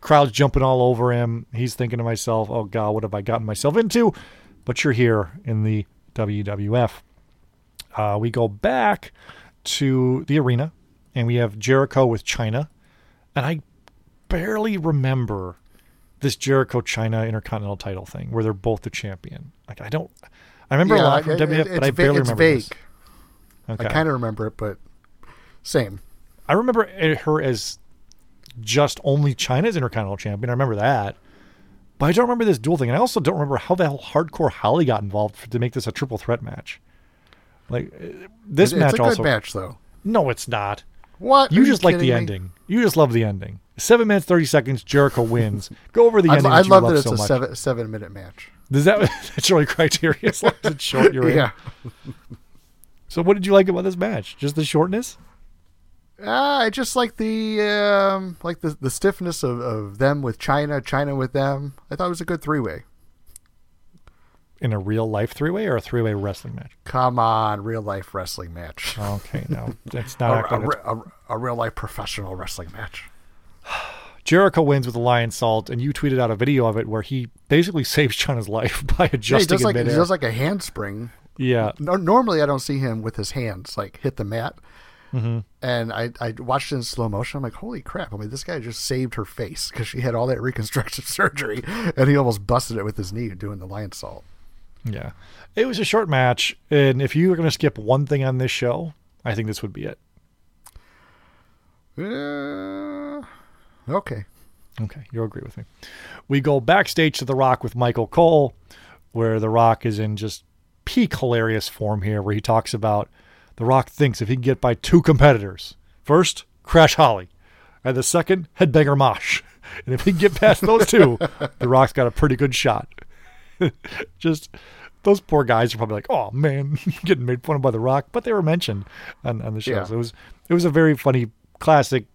Crowd's jumping all over him. He's thinking to myself, oh, God, what have I gotten myself into? But you're here in the WWF. Uh, we go back to the arena, and we have Jericho with Chyna. And I barely remember this Jericho Chyna Intercontinental title thing where they're both the champion. Like, I don't. I remember a lot from it- it- but I it's barely it's remember vague. this. Okay. I kind of remember it, but same. I remember her as just only Chyna's Intercontinental Champion. I remember that. But I don't remember this dual thing. And I also don't remember how the hell Hardcore Holly got involved for, to make this a triple threat match. Like, uh, this It- match it's a also. good match, though. No, it's not. What? You Are just like the me? ending. You just love the ending. Seven minutes, 30 seconds, Jericho wins. Go over the I, ending. I love love that it's so a much. seven seven minute match. Does that, that's really criteria as long as it's short, you're in. Yeah. So, what did you like about this match? Just the shortness? Ah, I just like the um, like the the stiffness of, of them with Chyna, Chyna with them. I thought it was a good three way. In a real life three way or a three way wrestling match? Come on, real life wrestling match. Okay, no, it's not. a, re- a, a real life professional wrestling match. Jericho wins with the Lionsault, and you tweeted out a video of it where he basically saves Chyna's life by Yeah, he adjusting does like he midair. does like a handspring. yeah, No, normally I don't see him with his hands like hit the mat. Mm-hmm. And I, I watched it in slow motion. I'm like, holy crap! I mean, this guy just saved her face because she had all that reconstructive surgery, and he almost busted it with his knee doing the Lionsault. Yeah. It was a short match, and if you were going to skip one thing on this show, I think this would be it. Uh, okay. Okay, you'll agree with me. We go backstage to The Rock with Michael Cole, where The Rock is in just peak hilarious form here, where he talks about The Rock thinks if he can get by two competitors, first, Crash Holly, and the second, Headbanger Mosh. And if he can get past those two, The Rock's got a pretty good shot. just those poor guys are probably like, oh man, getting made fun of by The Rock, but they were mentioned on, on the show. Yeah. So it was it was a very funny, classic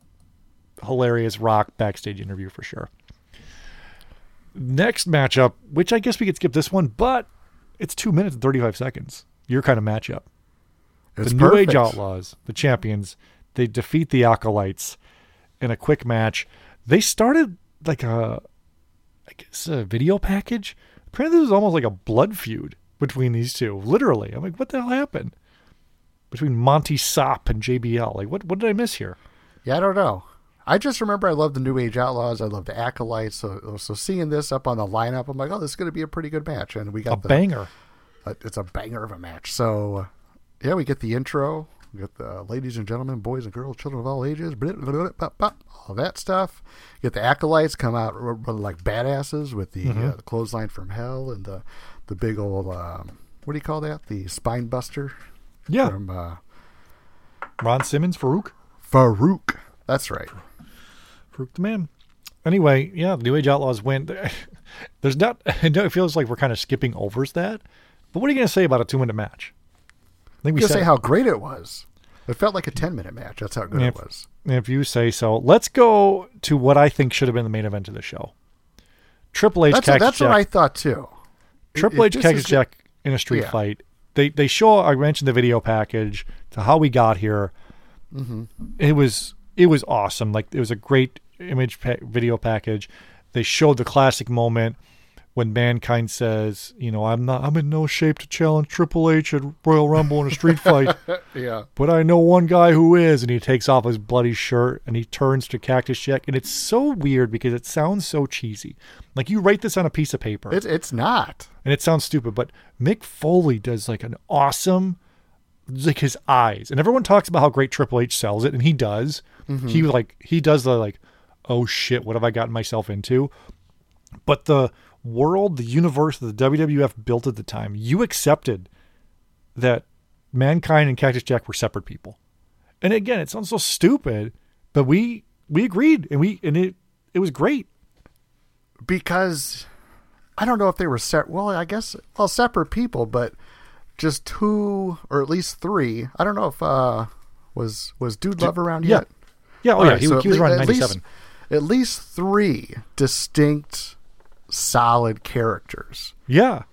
hilarious rock backstage interview for sure. Next matchup, which I guess we could skip this one, but it's two minutes and 35 seconds. Your kind of matchup. It's the New Age. Outlaws, the champions, they defeat the Acolytes in a quick match. They started like a, I guess, a video package. Apparently, this was almost like a blood feud between these two. Literally, I'm like, what the hell happened between Monty Sopp and JBL? Like, what what did I miss here? Yeah, I don't know. I just remember I love the New Age Outlaws. I love the Acolytes. So, so seeing this up on the lineup, I'm like, oh, this is going to be a pretty good match. And we got A the, banger. uh, it's a banger of a match. So, uh, yeah, we get the intro. We get the ladies and gentlemen, boys and girls, children of all ages, blah, blah, blah, all that stuff. Get the acolytes come out like badasses with the, uh, the clothesline from hell and the the big old um, what do you call that? The spine buster Yeah, from uh, Ron Simmons, Faarooq. Faarooq. That's right. Faarooq the man. Anyway, yeah, the New Age Outlaws went. There's not. It feels like we're kind of skipping over that. But what are you going to say about a two-minute match? I think we say how great it was. It felt like a ten minute match. That's how good Yeah. it was. If you say so, let's go to what I think should have been the main event of the show. Triple H, That's Cactus that's what I thought too. Triple H, is- Jack in a street Yeah. fight. They they show. I mentioned the video package to how we got here. Mm-hmm. It was it was awesome. Like it was a great image pa- video package. They showed the classic moment when mankind says, "You know, I'm not. I'm in no shape to challenge Triple H at Royal Rumble in a street fight." Yeah. but I know one guy who is, and he takes off his bloody shirt and he turns to Cactus Jack, and it's so weird because it sounds so cheesy. Like you write this on a piece of paper, It's it's not. and it sounds stupid, but Mick Foley does like an awesome, like his eyes, and everyone talks about how great Triple H sells it, and he does. Mm-hmm. He like he does the like, oh shit, what have I gotten myself into? But the world, the universe that the WWF built at the time, you accepted that mankind and Cactus Jack were separate people. And again, it sounds so stupid, but we we agreed, and we and it it was great. because I don't know if they were set. Well, I guess well separate people, but just two or at least three. I don't know if uh was was Dude Love around yeah. yet. Yeah, oh All yeah, right, he, so he was around in le- at least- '97. At least three distinct, solid characters. Yeah,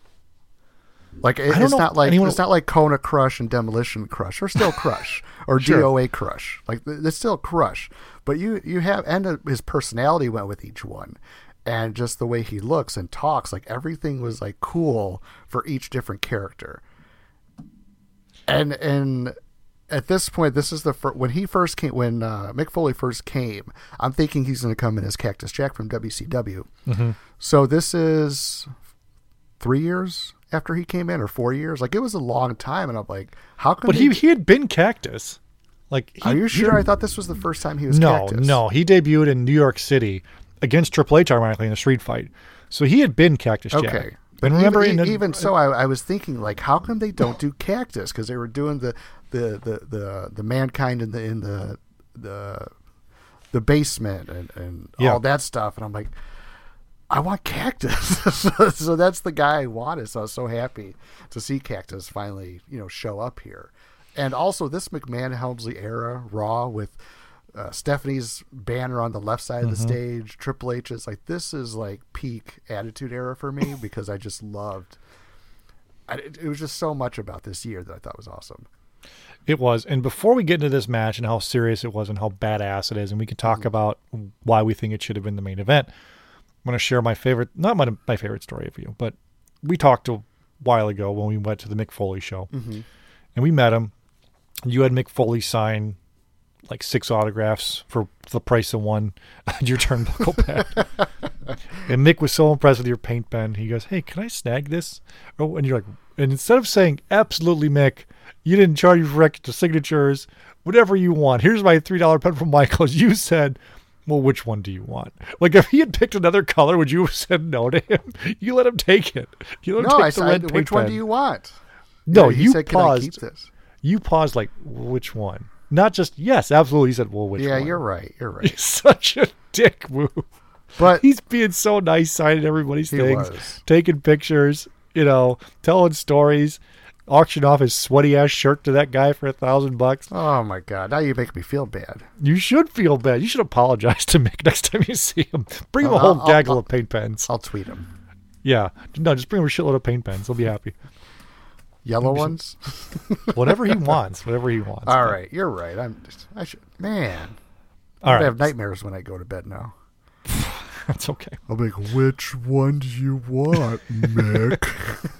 Like it, it's know not like anyone- it's not like Kona Crush and Demolition Crush, or still Crush, or Sure. DOA Crush. Like it's still Crush, but you you have and uh, his personality went with each one, and just the way he looks and talks, like everything was like cool for each different character. And and at this point, this is the fir- when he first came when uh, Mick Foley first came. I'm thinking he's going to come in as Cactus Jack from WCW. Mm-hmm. So this is three years after he came in, or four years. Like it was a long time, and I'm like, how come? But he he had been Cactus. Like, he, are you sure? didn't- I thought this was the first time he was. No, Cactus. no. He debuted in New York City against Triple H, ironically, in a street fight. So he had been Cactus Jack. Okay. But But remember, even, in even so, I, I was thinking like, how come they don't do cactus? Because they were doing the the, the, the, the mankind in the in the the the basement and, and Yeah. all that stuff, and I'm like, I want cactus. so, so that's the guy I wanted. So I was so happy to see cactus finally, you know, show up here. And also this McMahon Helmsley era Raw with uh, Stephanie's banner on the left side of the Mm-hmm. stage, Triple H's like this is like peak Attitude Era for me because I just loved. I, it was just so much about this year that I thought was awesome. It was. And before we get into this match and how serious it was and how badass it is, and we can Mm-hmm. talk about why we think it should have been the main event, I'm going to share my favorite, not my, my favorite story of you, but we talked a while ago when we went to the Mick Foley show Mm-hmm. and we met him. You had Mick Foley sign like six autographs for the price of one on your turnbuckle pad. and Mick was so impressed with your paint pen. He goes, Hey, can I snag this? Oh, and you're like, and instead of saying, Absolutely, Mick, you didn't charge me for extra signatures, whatever you want. Here's my $3 pen from Michaels. You said, well, which one do you want? Like, if he had picked another color, would you have said no to him? You let him take it. You let him No, take I the red said, paint which one pen. do you want? No, he you said, Can I paused. keep this? You paused, like, which one? Not just yes, absolutely. He said, "Well, which yeah, one?" you're right. You're right. He's such a dick move. But He's being so nice, signing everybody's things, was. taking pictures, you know, telling stories, auction off his sweaty ass shirt to that guy for a thousand bucks. oh my god, now you make me feel bad. You should feel bad. You should apologize to Mick next time you see him. Bring him a I'll- whole I'll- gaggle I'll- of paint pens. I'll tweet him. yeah, no, just bring him a shitload of paint pens. He'll be happy. Yellow ones. Whatever he wants. Whatever he wants. All right, you're right. I'm just. I should. Man, All I right. have nightmares when I go to bed now. That's okay. I'll be like, which one do you want, Mick?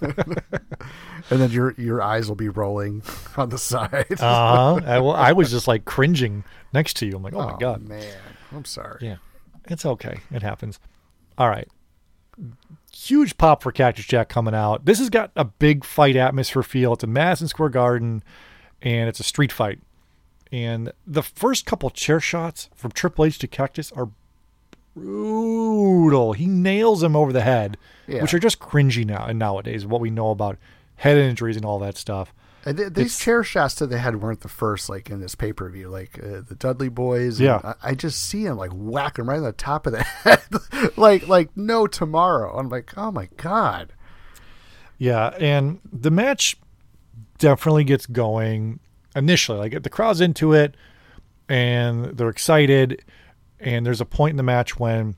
and then your your eyes will be rolling on the side. Uh huh. I, well, I was just like cringing next to you. I'm like, oh, oh my god. man, I'm sorry. Yeah, it's okay. It happens. All right. Huge pop for Cactus Jack coming out. This has got a big fight atmosphere feel. It's in Madison Square Garden, and it's a street fight. And the first couple chair shots from Triple H to Cactus are brutal. He nails him over the head, Yeah. which are just cringy now and nowadays. What we know about head injuries and all that stuff. And th- these It's- chair shots to the head weren't the first, like in this pay per view. Like uh, the Dudley Boys, and Yeah. I, I just see him like whack him right on the top of the head, like like no tomorrow. I'm like, oh my god. Yeah, and the match definitely gets going initially. Like the crowd's into it and they're excited. And there's a point in the match when,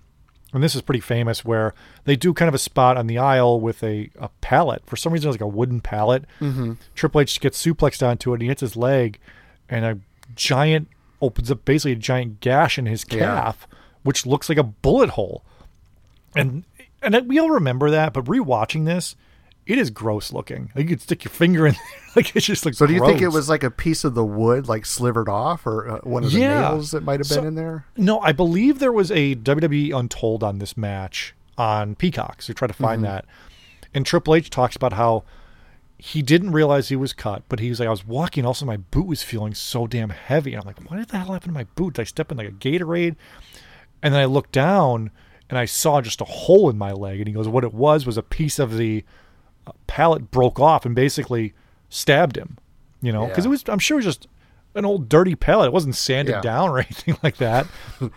and this is pretty famous, where they do kind of a spot on the aisle with a, a pallet. For some reason, it's like a wooden pallet. Mm-hmm. Triple H gets suplexed onto it. And he hits his leg, and a giant opens up basically a giant gash in his Yeah. calf, which looks like a bullet hole and and we all remember that, but rewatching this, it is gross looking. Like you could stick your finger in, like it's just like. So do you think it was like a piece of the wood like slivered off, or uh, one of the Yeah. nails that might have been So- in there? No, I believe there was a WWE Untold on this match on Peacock. So try to Mm-hmm. find that. And Triple H talks about how he didn't realize he was cut, but he was like, I was walking, also my boot was feeling so damn heavy. And I'm like, what did the hell happen to my boot? Did I step in like a Gatorade? And then I looked down and I saw just a hole in my leg. And he goes, what it was was a piece of the pallet broke off and basically stabbed him. You know, because Yeah. it was, I'm sure it was just an old dirty pallet. It wasn't sanded Yeah. down or anything like that. you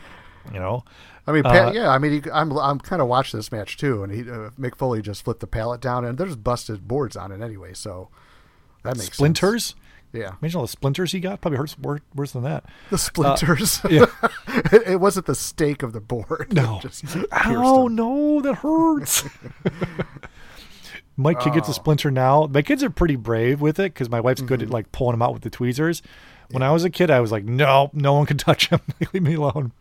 know, I mean, Uh, yeah. I mean, he, I'm I'm kind of watching this match too, and he uh, Mick Foley just flipped the pallet down, and there's busted boards on it anyway, so that makes sense. splinters. Yeah, Imagine all the splinters he got. Probably hurts wor- worse than that. the splinters. yeah. it, it wasn't the stake of the board. No. Just He's like, pierced Ow, him. no, that hurts. My kid gets Oh. a splinter now. My kids are pretty brave with it because my wife's good Mm-hmm. at like pulling them out with the tweezers. When I was a kid, I was like, no, no one can touch him. Leave me alone.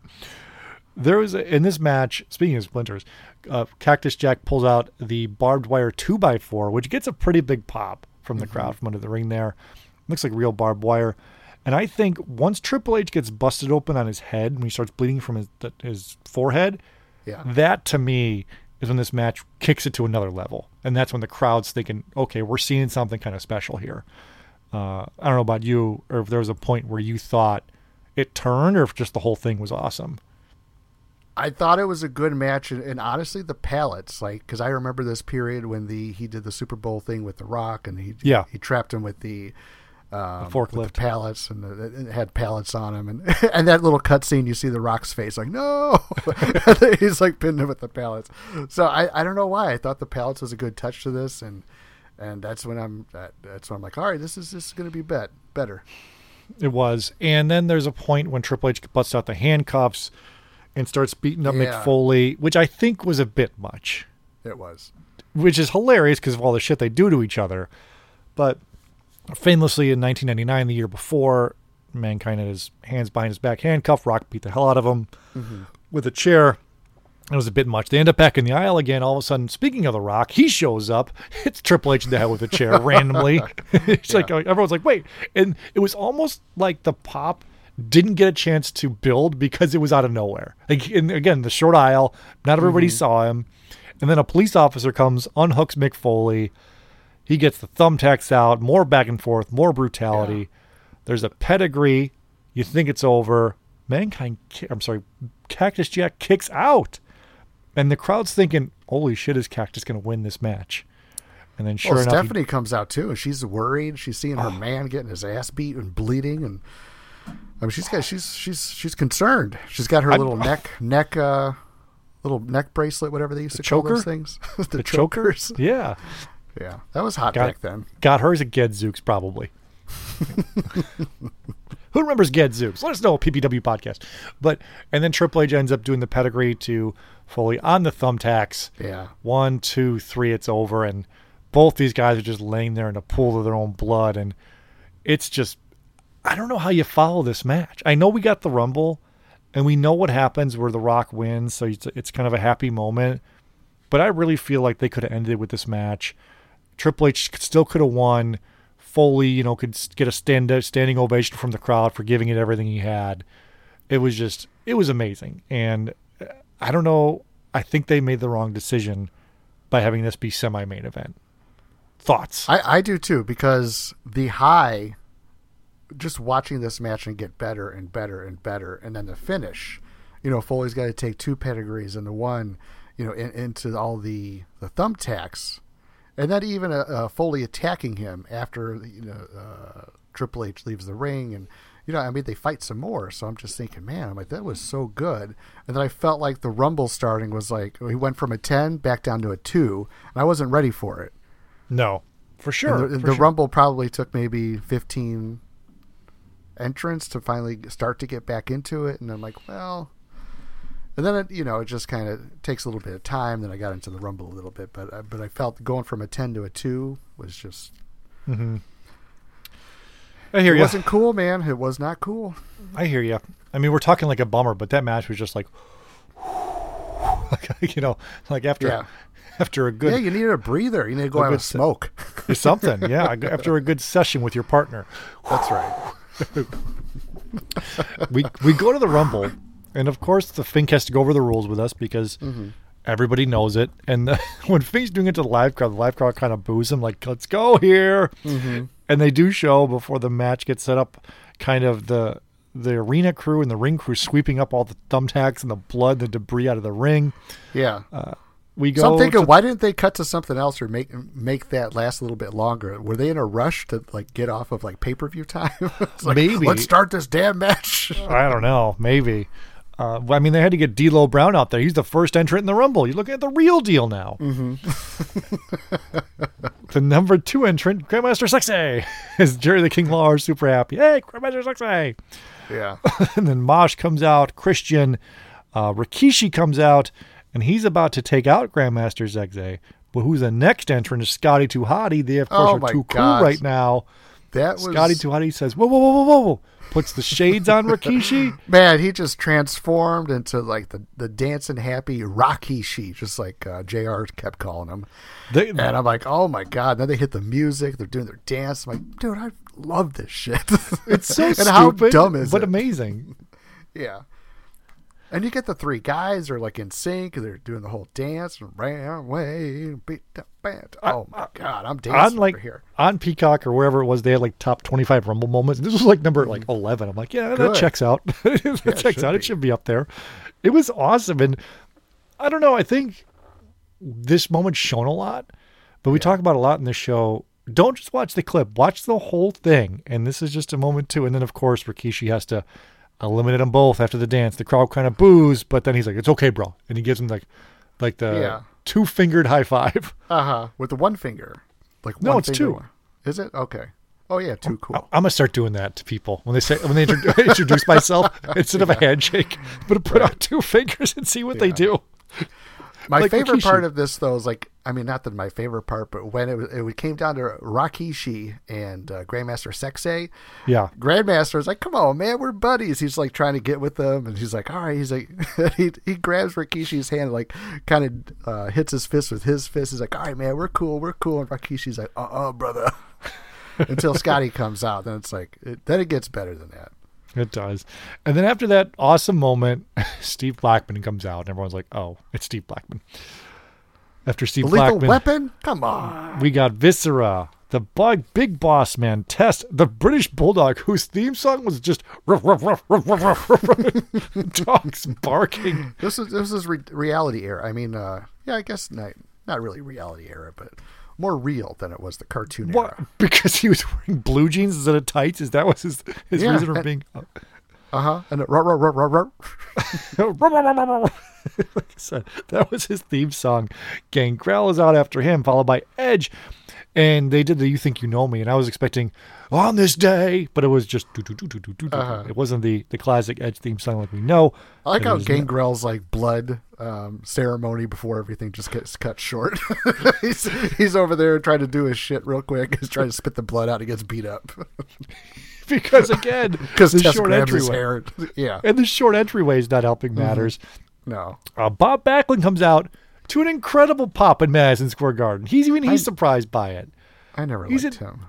There was a, in this match. Speaking of splinters, uh, Cactus Jack pulls out the barbed wire two by four, which gets a pretty big pop from the Mm-hmm. crowd from under the ring. There, looks like real barbed wire. And I think once Triple H gets busted open on his head when he starts bleeding from his his forehead, Yeah. that to me is when this match kicks it to another level, and that's when the crowd's thinking, okay, we're seeing something kind of special here. Uh, I don't know about you, or if there was a point where you thought it turned, or if just the whole thing was awesome. I thought it was a good match, and, and honestly, the pallets, like, because I remember this period when the he did the Super Bowl thing with The Rock, and he Yeah. he trapped him with the um, forklift. pallets, and the, it had pallets on him, and and that little cutscene, you see The Rock's face, like no, he's like pinned him with the pallets. So I, I don't know why I thought the pallets was a good touch to this, and and that's when I'm that, that's when I'm like, all right, this is this is going to be bet better. It was. And then there's a point when Triple H busts out the handcuffs and starts beating up Yeah. Mick Foley, which I think was a bit much, It was. which is hilarious because of all the shit they do to each other. But famously in 1999, the year before, Mankind had his hands behind his back handcuffed. Rock beat the hell out of him mm-hmm. with a chair. It was a bit much. They end up back in the aisle again. All of a sudden, speaking of The Rock, he shows up, hits Triple H in the head with a chair randomly. it's like everyone's like, wait, and it was almost like the pop didn't get a chance to build because it was out of nowhere. Like, and again, the short aisle, not everybody mm-hmm. saw him, and then a police officer comes, unhooks Mick Foley. He gets the thumbtacks out, more back and forth, more brutality. There's a pedigree. You think it's over. Mankind, I'm sorry, Cactus Jack kicks out. And the crowd's thinking, holy shit, is Cactus going to win this match? And then sure well, enough, he- Stephanie comes out too, and she's worried. She's seeing her man getting his ass beat and bleeding, and I mean, she's got she's she's she's concerned. She's got her little neck neck uh little neck bracelet, whatever they used to call those things. the, the choker? chokers. Yeah. Yeah, that was hot Got, back then. got hers at Gadzooks, probably. Who remembers Gadzooks? Let us know, PPW podcast. But and then Triple H ends up doing the pedigree to Foley on the thumbtacks. Yeah. One, two, three, it's over, and both these guys are just laying there in a pool of their own blood, and it's just I don't know how you follow this match. I know we got the Rumble, and we know what happens where The Rock wins, so it's, it's kind of a happy moment. But I really feel like they could have ended with this match. Triple H still could have won. Foley, you know, could get a stand standing ovation from the crowd for giving it everything he had. It was just, it was amazing, and uh, I don't know. I think they made the wrong decision by having this be semi-main event. Thoughts? I I do too because the high, just watching this match and get better and better and better, and then the finish. You know, Foley's got to take two pedigrees and the one, you know, in, into all the the thumbtacks, and then even uh, Foley attacking him after you know uh, Triple H leaves the ring, and you know, I mean, they fight some more. So I'm just thinking, man, I'm like, that was so good. And then I felt like the Rumble starting was like he went from a ten back down to a two, and I wasn't ready for it. no, for sure. And the, for the sure. Rumble probably took maybe 15 entrants to finally start to get back into it. And I'm like, well, and then it, you know, it just kind of takes a little bit of time. Then I got into the Rumble a little bit, but I, but I felt going from a 10 to a two was just Mm-hmm. I hear it you. wasn't cool, man. It was not cool. I hear you. I mean, we're talking like a bummer, but that match was just like, like you know, like after Yeah. after a good yeah, you needed a breather. You need to go a have a good se- smoke. something. Yeah, after a good session with your partner. That's right. we we go to the rumble and of course the fink has to go over the rules with us because mm-hmm. everybody knows it and the, when fink's doing it to the live crowd the live crowd kind of boos him like let's go here mm-hmm. and they do show before the match gets set up kind of the the arena crew and the ring crew sweeping up all the thumbtacks and the blood the debris out of the ring Yeah. Uh, we go so I'm thinking, why didn't they cut to something else or make make that last a little bit longer? Were they in a rush to like get off of like pay per view time? Like, Maybe. Let's start this damn match. I don't know. Maybe. Uh, I mean, they had to get D'Lo Brown out there. He's the first entrant in the Rumble. You're looking at the real deal now. Mm-hmm. the number two entrant, Grandmaster Sexay, is Jerry the King Lawler. Super happy. Hey, Grandmaster Sexay. yeah. and then Mosh comes out. Christian, uh, Rikishi comes out, and he's about to take out Grandmaster Sexay. But who's the next entrant is Scotty Too Hottie. They of course Oh are too God. cool right now. That was Scotty Hottie says, "Whoa, whoa, whoa, whoa, whoa!" Puts the shades on Rikishi. man. He just transformed into like the the dancing happy Rocky She, just like uh, Jr. kept calling him. They, And I'm like, oh my god! Then they hit the music. They're doing their dance. I'm like, dude, I love this shit. It's so and stupid, how dumb is but it? amazing. yeah. And you get the three guys are like in sync. They're doing the whole dance. Ran away, beat the band. Oh my god, I'm dancing on like over here. on Peacock or wherever it was, they had like top twenty five Rumble moments. This was like number like mm-hmm. eleven. I'm like, yeah, that checks out. that it checks out. It be. should be up there. It was awesome, and I don't know. I think this moment's shown a lot, but we talk about a lot in this show. Don't just watch the clip; watch the whole thing. And this is just a moment too. And then, of course, Rikishi has to eliminate them both after the dance. The crowd kind of boos, but then he's like, "It's okay, bro," and he gives him like, like the Yeah. two fingered high five. Uh huh. With the one finger. Like No, one it's finger. two. Is it okay? Oh yeah, two cool. I'm gonna start doing that to people when they say when they intro- introduce myself instead of a handshake, but put out two fingers and see what they do. My like favorite Rikishi. part of this, though, is like, I mean, not that my favorite part, but when it, it came down to Rikishi and uh, Grandmaster Sexay, Yeah, Grandmaster is like, come on, man, we're buddies. He's like trying to get with them, and he's like, all right. He's like, he, he grabs Rikishi's hand, like, kind of uh, hits his fist with his fist. He's like, all right, man, we're cool, we're cool. And Rikishi's like, uh uh brother. Until Scotty comes out, then it's like, it, then it gets better than that. It does. And then after that awesome moment, Steve Blackman comes out, and everyone's like, "Oh, it's Steve Blackman." After Steve lethal Blackman, weapon? Come on. we got Viscera, the big, big boss man, Test, the British Bulldog, whose theme song was just ruff, ruff, ruff, ruff, ruff, ruff, dogs barking. This is this is re- reality era. I mean, uh, yeah, I guess not not really reality era, but more real than it was the cartoon What? era. Because he was wearing blue jeans instead of tights? Is that was his his Yeah, reason for and- being? Uh huh. And it, ruh, ruh, ruh, ruh, ruh. like I said, that was his theme song. Gangrel is out after him, followed by Edge. And they did the "You Think You Know Me," and I was expecting on this day, but it was just do do do do do do. do. Uh-huh. It wasn't the the classic Edge theme song like we know. I like how Gangrel's like blood um, ceremony before everything just gets cut short. he's he's over there trying to do his shit real quick. He's trying to spit the blood out. He gets beat up because again, because the Tess short entryway. Yeah. and the short entryway is not helping Mm-hmm. matters. No. Uh, Bob Backlund comes out to an incredible pop in Madison Square Garden. He's even he's surprised by it. I never He's liked him.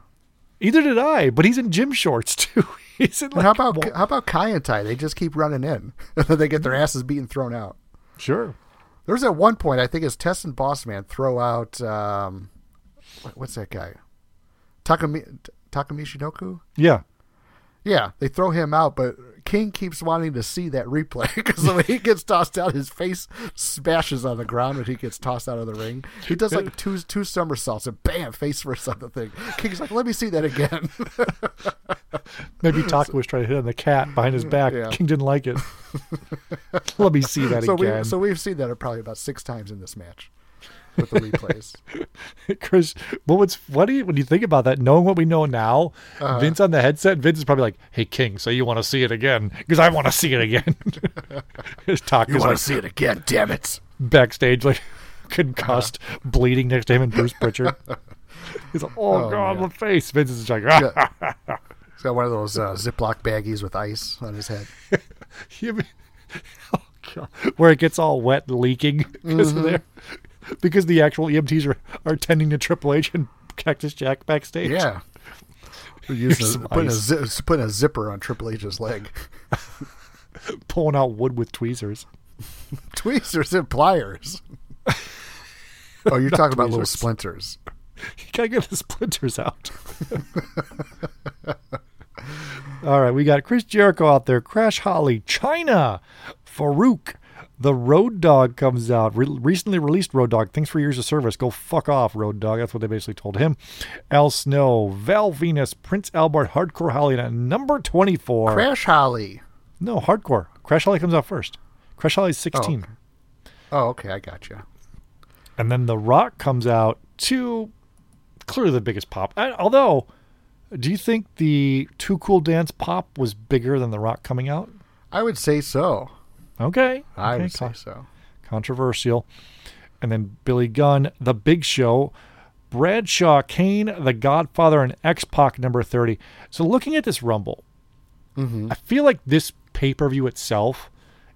Either did I, but he's in gym shorts too. he's in like how about wa- how about Kaientai? They just keep running in, they get their asses beaten, thrown out. sure. There was at one point I think it's Test and Boss Man throw out um, what's that guy? Taka Michinoku. Yeah. Yeah, they throw him out, but King keeps wanting to see that replay because when he gets tossed out, his face smashes on the ground when he gets tossed out of the ring. He does like two two somersaults and bam, face first on the thing. King's like, "Let me see that again." Maybe Taka was trying to hit on the Kat behind his back. Yeah. King didn't like it. Let me see that so again. we so we've seen that probably about six times in this match with the replays. Chris, what was funny when you think about that, knowing what we know now, Uh-huh. Vince on the headset, Vince is probably like, "Hey King, so you want to see it again? Because I want to see it again." His talk you is want like to see it again? Damn it! backstage, like concussed, bleeding next to him and Bruce Pritchard. He's like, "Oh, Oh, God, man. my face." Vince is like, ah. He's got one of those uh, Ziploc baggies with ice on his head. You mean- oh, God. where it gets all wet and leaking because of there. Because the actual EMTs are, are tending to Triple H and Cactus Jack backstage. Yeah. Using some a, putting, a zi- putting a zipper on Triple H's leg. Pulling out wood with tweezers. Tweezers and pliers. Oh, you're talking about little splinters. You gotta get the splinters out. All right, we got Chris Jericho out there, Crash Holly, Chyna, Faarooq, the Road Dog comes out. Re- recently released Road Dog. Thanks for years of service. Go fuck off, Road Dog. That's what they basically told him. Al Snow, Val Venis, Prince Albert, Hardcore Holly, and at number 24. Crash Holly. no, Hardcore. Crash Holly comes out first. Crash Holly's 16. Oh, okay, I got you. And then The Rock comes out to clearly the biggest pop. I, although, do you think the Too Cool Dance pop was bigger than The Rock coming out? I would say so. Okay. I okay, would say so. Controversial. And then Billy Gunn, The Big Show, Bradshaw, Kane, The Godfather, and X Pac number 30. So looking at this Rumble, mm-hmm. I feel like this pay per view itself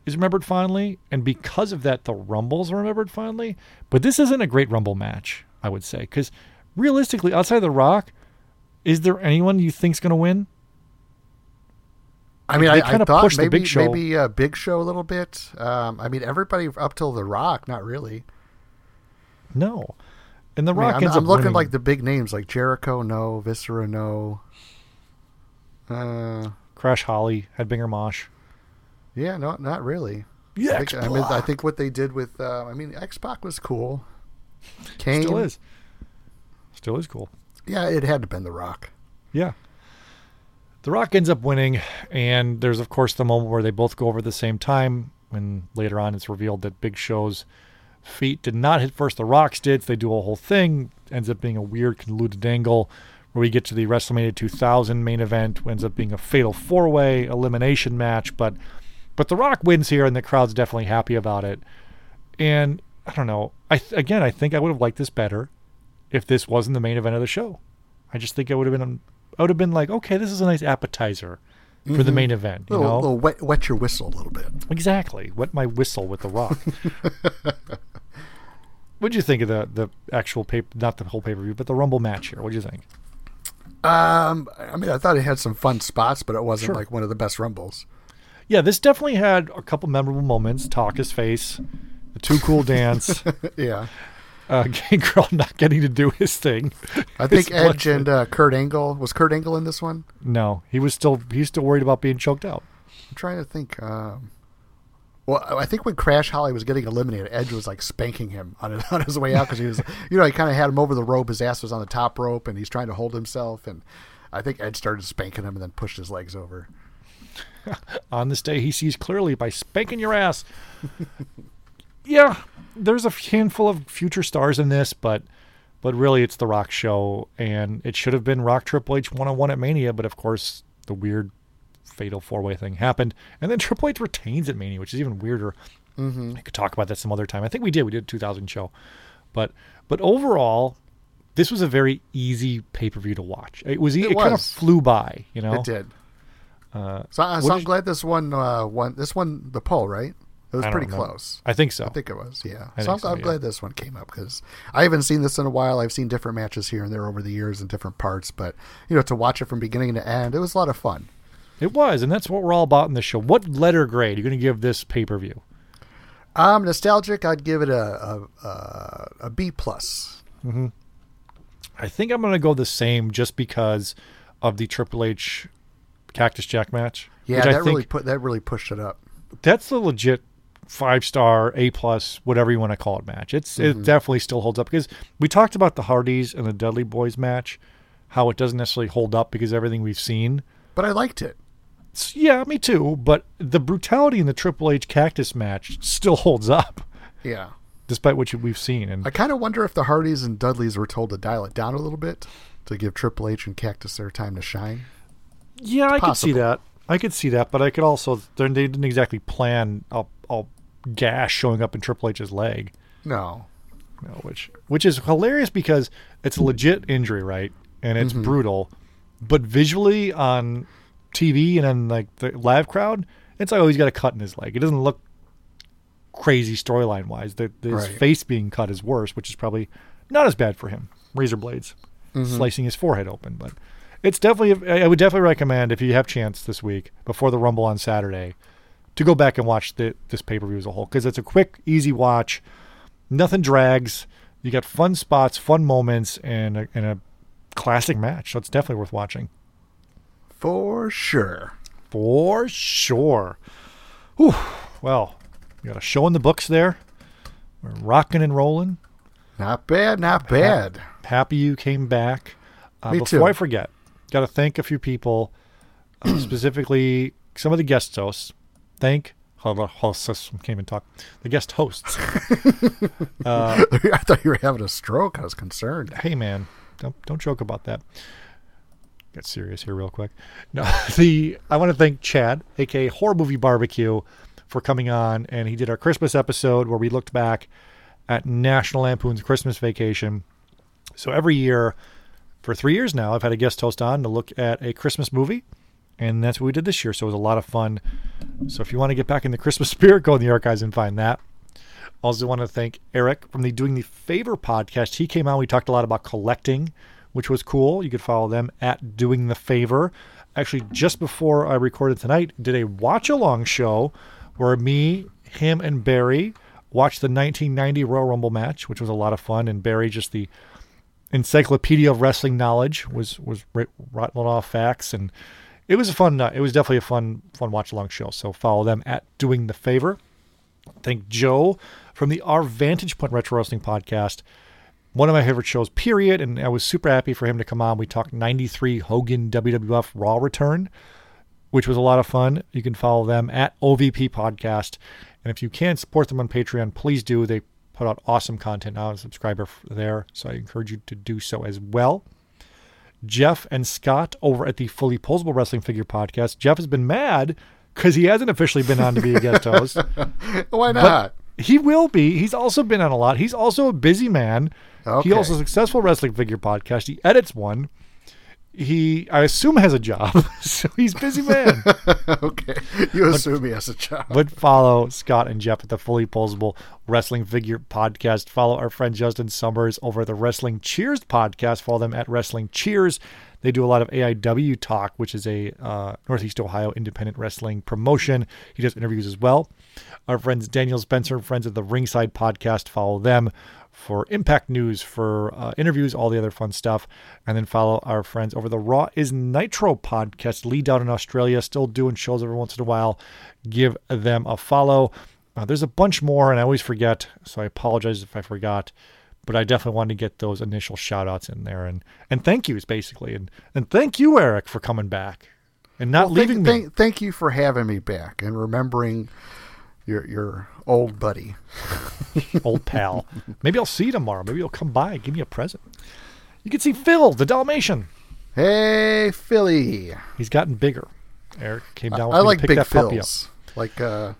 is remembered fondly. And because of that, the Rumbles are remembered fondly. But this isn't a great Rumble match, I would say. Because realistically, outside of The Rock, is there anyone you think's going to win? I mean, I, I kinda thought pushed the maybe Big Show. maybe a Big Show a little bit. Um, I mean, everybody up till The Rock, not really. No, and the I Rock I'm, ends I'm looking winning. like the big names like Jericho, no, Viscera, no. Uh, Crash Holly, Headbanger Mosh. yeah, no, not really. Yeah, I, think, I mean, I think what they did with, uh, I mean, X Pac was cool. Kane, still is. Still is cool. Yeah, it had to been The Rock. Yeah. The Rock ends up winning, and there's of course the moment where they both go over at the same time. When later on it's revealed that Big Show's feet did not hit first, The Rock's did. So they do a whole thing. Ends up being a weird convoluted angle where we get to the WrestleMania 2000 main event. Ends up being a fatal four-way elimination match, but but The Rock wins here, and the crowd's definitely happy about it. And I don't know. I th- again, I think I would have liked this better if this wasn't the main event of the show. I just think it would have been. Um, I would have been like, okay, this is a nice appetizer for the main event. You little, know, little wet, wet your whistle a little bit. exactly. Wet my whistle with the Rock. What'd you think of the the actual paper? Not the whole pay per view, but the Rumble match here. What do you think? Um, I mean, I thought it had some fun spots, but it wasn't Sure. like one of the best rumbles. Yeah, this definitely had a couple memorable moments. Talk his face, the too cool dance, yeah, uh, Gangrel not getting to do his thing. I think Edge and uh, Kurt Angle was Kurt Angle in this one. No, he was still he's still worried about being choked out. I'm trying to think. Um, well, I think when Crash Holly was getting eliminated, Edge was like spanking him on his, on his way out because he was, you know, he kind of had him over the rope. His ass was on the top rope, and he's trying to hold himself. And I think Edge started spanking him and then pushed his legs over. on this day he sees clearly by spanking your ass. yeah, there's a handful of future stars in this, but but really it's the Rock show, and it should have been Rock Triple H one on one at Mania, but of course the weird fatal four way thing happened, and then Triple H retains at Mania, which is even weirder. Mm-hmm. I could talk about that some other time. I think we did. We did a 2000 show, but but overall. This was a very easy pay per view to watch. It was. It It, kind of flew by, you know. It did. Uh, So, what so I'm glad this one uh, won. This one the poll, right? It was pretty remember. close. I think so. I think it was, yeah. I so I'm, so, I'm yeah. glad this one came up because I haven't seen this in a while. I've seen different matches here and there over the years in different parts, but you know, to watch it from beginning to end, it was a lot of fun. It was, and that's what we're all about in this show. What letter grade are you going to give this pay per view? Um, nostalgic, I'd give it a a, a, a B plus. Hmm. I think I'm going to go the same just because of the Triple H Cactus Jack match. Yeah, that I think really put that really pushed it up. that's the legit five star, A plus, whatever you want to call it match. It's Mm-hmm. it definitely still holds up because we talked about the Hardys and the Dudley Boys match, how it doesn't necessarily hold up because everything we've seen. But I liked it. Yeah, me too. But the brutality in the Triple H Cactus match still holds up, Yeah. despite what you- we've seen. And I kind of wonder if the Hardys and Dudleys were told to dial it down a little bit to give Triple H and Cactus their time to shine. Yeah, I could see that. I could see that, but I could also they didn't exactly plan a, a gash showing up in Triple H's leg, No. know, which which is hilarious because it's a legit injury, right? And it's mm-hmm. brutal, but visually on TV and on like the live crowd, it's like oh he's got a cut in his leg. It doesn't look crazy storyline wise. The, the- his Right. face being cut is worse, which is probably not as bad for him. Razor blades mm-hmm. slicing his forehead open, but it's definitely. I would definitely recommend if you have chance this week before the Rumble on Saturday to go back and watch the, this pay per view as a whole because it's a quick, easy watch. Nothing drags. You got fun spots, fun moments, and a, and a classic match. So it's definitely worth watching For sure. for sure. Whew. Well, we got a show in the books there. We're rocking and rolling. Not bad, not bad. Happy you came back. Uh, Me before too. I forget, got to thank a few people, uh, specifically some of the guest hosts. Thank hold on, hosts. Can't even talk. The guest hosts. Uh, I thought you were having a stroke. I was concerned. hey man, don't don't joke about that. Get serious here real quick. No, the I want to thank Chad, aka Horror Movie Barbecue, for coming on, and he did our Christmas episode where we looked back at National Lampoon's Christmas Vacation. So every year, for three years now, I've had a guest host on to look at a Christmas movie, and that's what we did this year. So it was a lot of fun. So if you want to get back in the Christmas spirit, go in the archives and find that. Also, want to thank Eric from the Doing the Favor podcast. He came on. We talked a lot about collecting, which was cool. You could follow them at Doing the Favor. actually just before I recorded tonight, did a watch along show where me, him, and Barry watched the 1990 Royal Rumble match, which was a lot of fun. And Barry, just the encyclopedia of wrestling knowledge, was was rattling off facts, and it was a fun. Uh, it was definitely a fun fun watch along show. So follow them at Doing the Favor. Thank Joe from the Our Vantage Point Retro Wrestling Podcast one of my favorite shows, period. And I was super happy for him to come on. We talked 93 Hogan WWF Raw Return, which was a lot of fun. You can follow them at OVP Podcast. And if you can support them on Patreon, please do. They put out awesome content now. I'm a subscriber there. So I encourage you to do so as well. Jeff and Scott over at the Fully Posable Wrestling Figure Podcast. Jeff has been mad because he hasn't officially been on to be a guest host. Why But not? he will be. He's also been on a lot. He's also a busy man. Okay. He also has a successful wrestling figure podcast. He edits one. He, I assume, has a job. so he's a busy man. okay. You assume he has a job. but follow Scott and Jeff at the Fully Posable Wrestling Figure Podcast. Follow our friend Justin Summers over at the Wrestling Cheers podcast. Follow them at Wrestling Cheers. They do a lot of AIW talk, which is a uh, Northeast Ohio independent wrestling promotion. He does interviews as well. Our friends Daniel Spencer friends of the Ringside podcast. Follow them for Impact News, for uh, interviews, all the other fun stuff. And then follow our friends over the Raw is Nitro podcast. Lee down in Australia, still doing shows every once in a while. Give them a follow. Uh, there's a bunch more, and I always forget, so I apologize if I forgot. But I definitely wanted to get those initial shout outs in there and, and thank yous, basically. And, and thank you, Eric, for coming back and not Well, leaving thank, me. Thank, thank you for having me back and remembering your your old buddy. old pal. Maybe I'll see you tomorrow. Maybe you'll come by and give me a present. You can see Phil, the Dalmatian. Hey, Philly. He's gotten bigger. Eric came down with I me like big. Phils. Like uh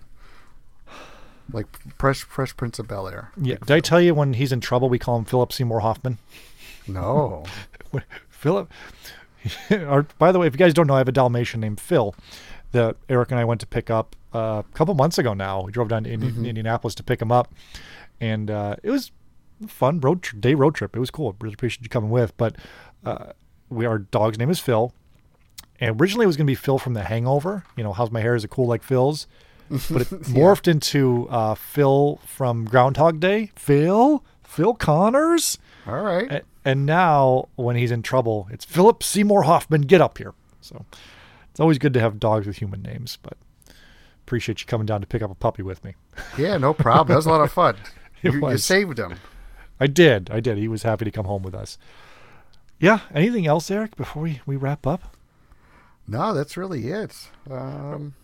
like Fresh Fresh Prince of Bel Air. Yeah. Did I tell you when he's in trouble, we call him Philip Seymour Hoffman? No. Philip. or, by the way, if you guys don't know, I have a Dalmatian named Phil that Eric and I went to pick up uh, a couple months ago now. We drove down to Indi- Indianapolis to pick him up. And uh, it was fun road tr- day road trip. It was cool. Really appreciate you coming with. But uh, we our dog's name is Phil. And originally it was going to be Phil from The Hangover. You know, how's my hair? Is it cool like Phil's? But it morphed into uh, Phil from Groundhog Day. Phil? Phil Connors? All right. A- And now, when he's in trouble, it's Philip Seymour Hoffman. Get up here. So it's always good to have dogs with human names. But appreciate you coming down to pick up a puppy with me. Yeah, no problem. That was a lot of fun. You, you saved him. I did. I did. He was happy to come home with us. Yeah. Anything else, Eric? Before we, we wrap up, No, that's really it. Um,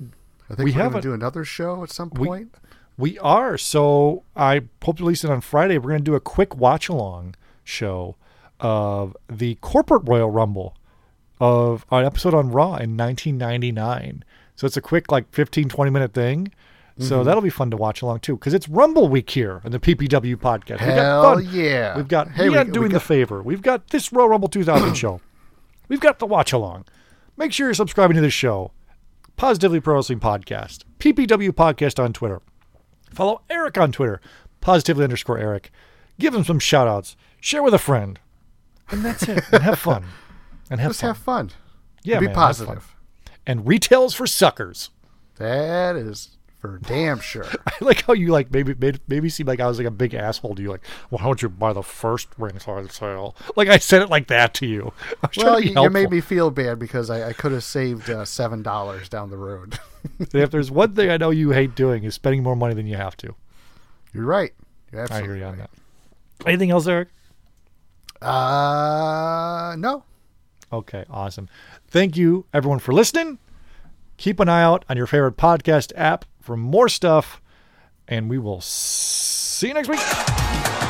I think We we are have going to do another show at some we- point. we are. So I hope to release it on Friday. We're going to do a quick watch along show of the corporate Royal Rumble of an episode on Raw in 1999. So it's a quick, like 15, 20 minute thing. So Mm-hmm. that'll be fun to watch along too, because it's Rumble week here in the PPW podcast. we got Hell fun. yeah. We've got Hey, we we- got we doing the favor. We've got this Royal Rumble 2000 show. We've got the watch along. Make sure you're subscribing to this show. Positively Pro Wrestling Podcast. PPW Podcast on Twitter. Follow Eric on Twitter. Positively underscore Eric. Give him some shout outs. Share with a friend. And that's it. And have fun. And have Just fun. have fun. yeah, Be man, positive. And retails for suckers. That is for damn sure. I like how you like maybe made maybe seem like I was like a big asshole to you. Like, well, how don't you buy the first ringside sale? Like I said it like that to you. I well, to you, made me feel bad because I, I could have saved uh, seven dollars down the road. if there's one thing I know you hate doing is spending more money than you have to. You're right. You're I absolutely hear you on right. that. Anything else, Eric? Uh, no. Okay, awesome. Thank you, everyone, for listening. Keep an eye out on your favorite podcast app for more stuff, and we will see you next week.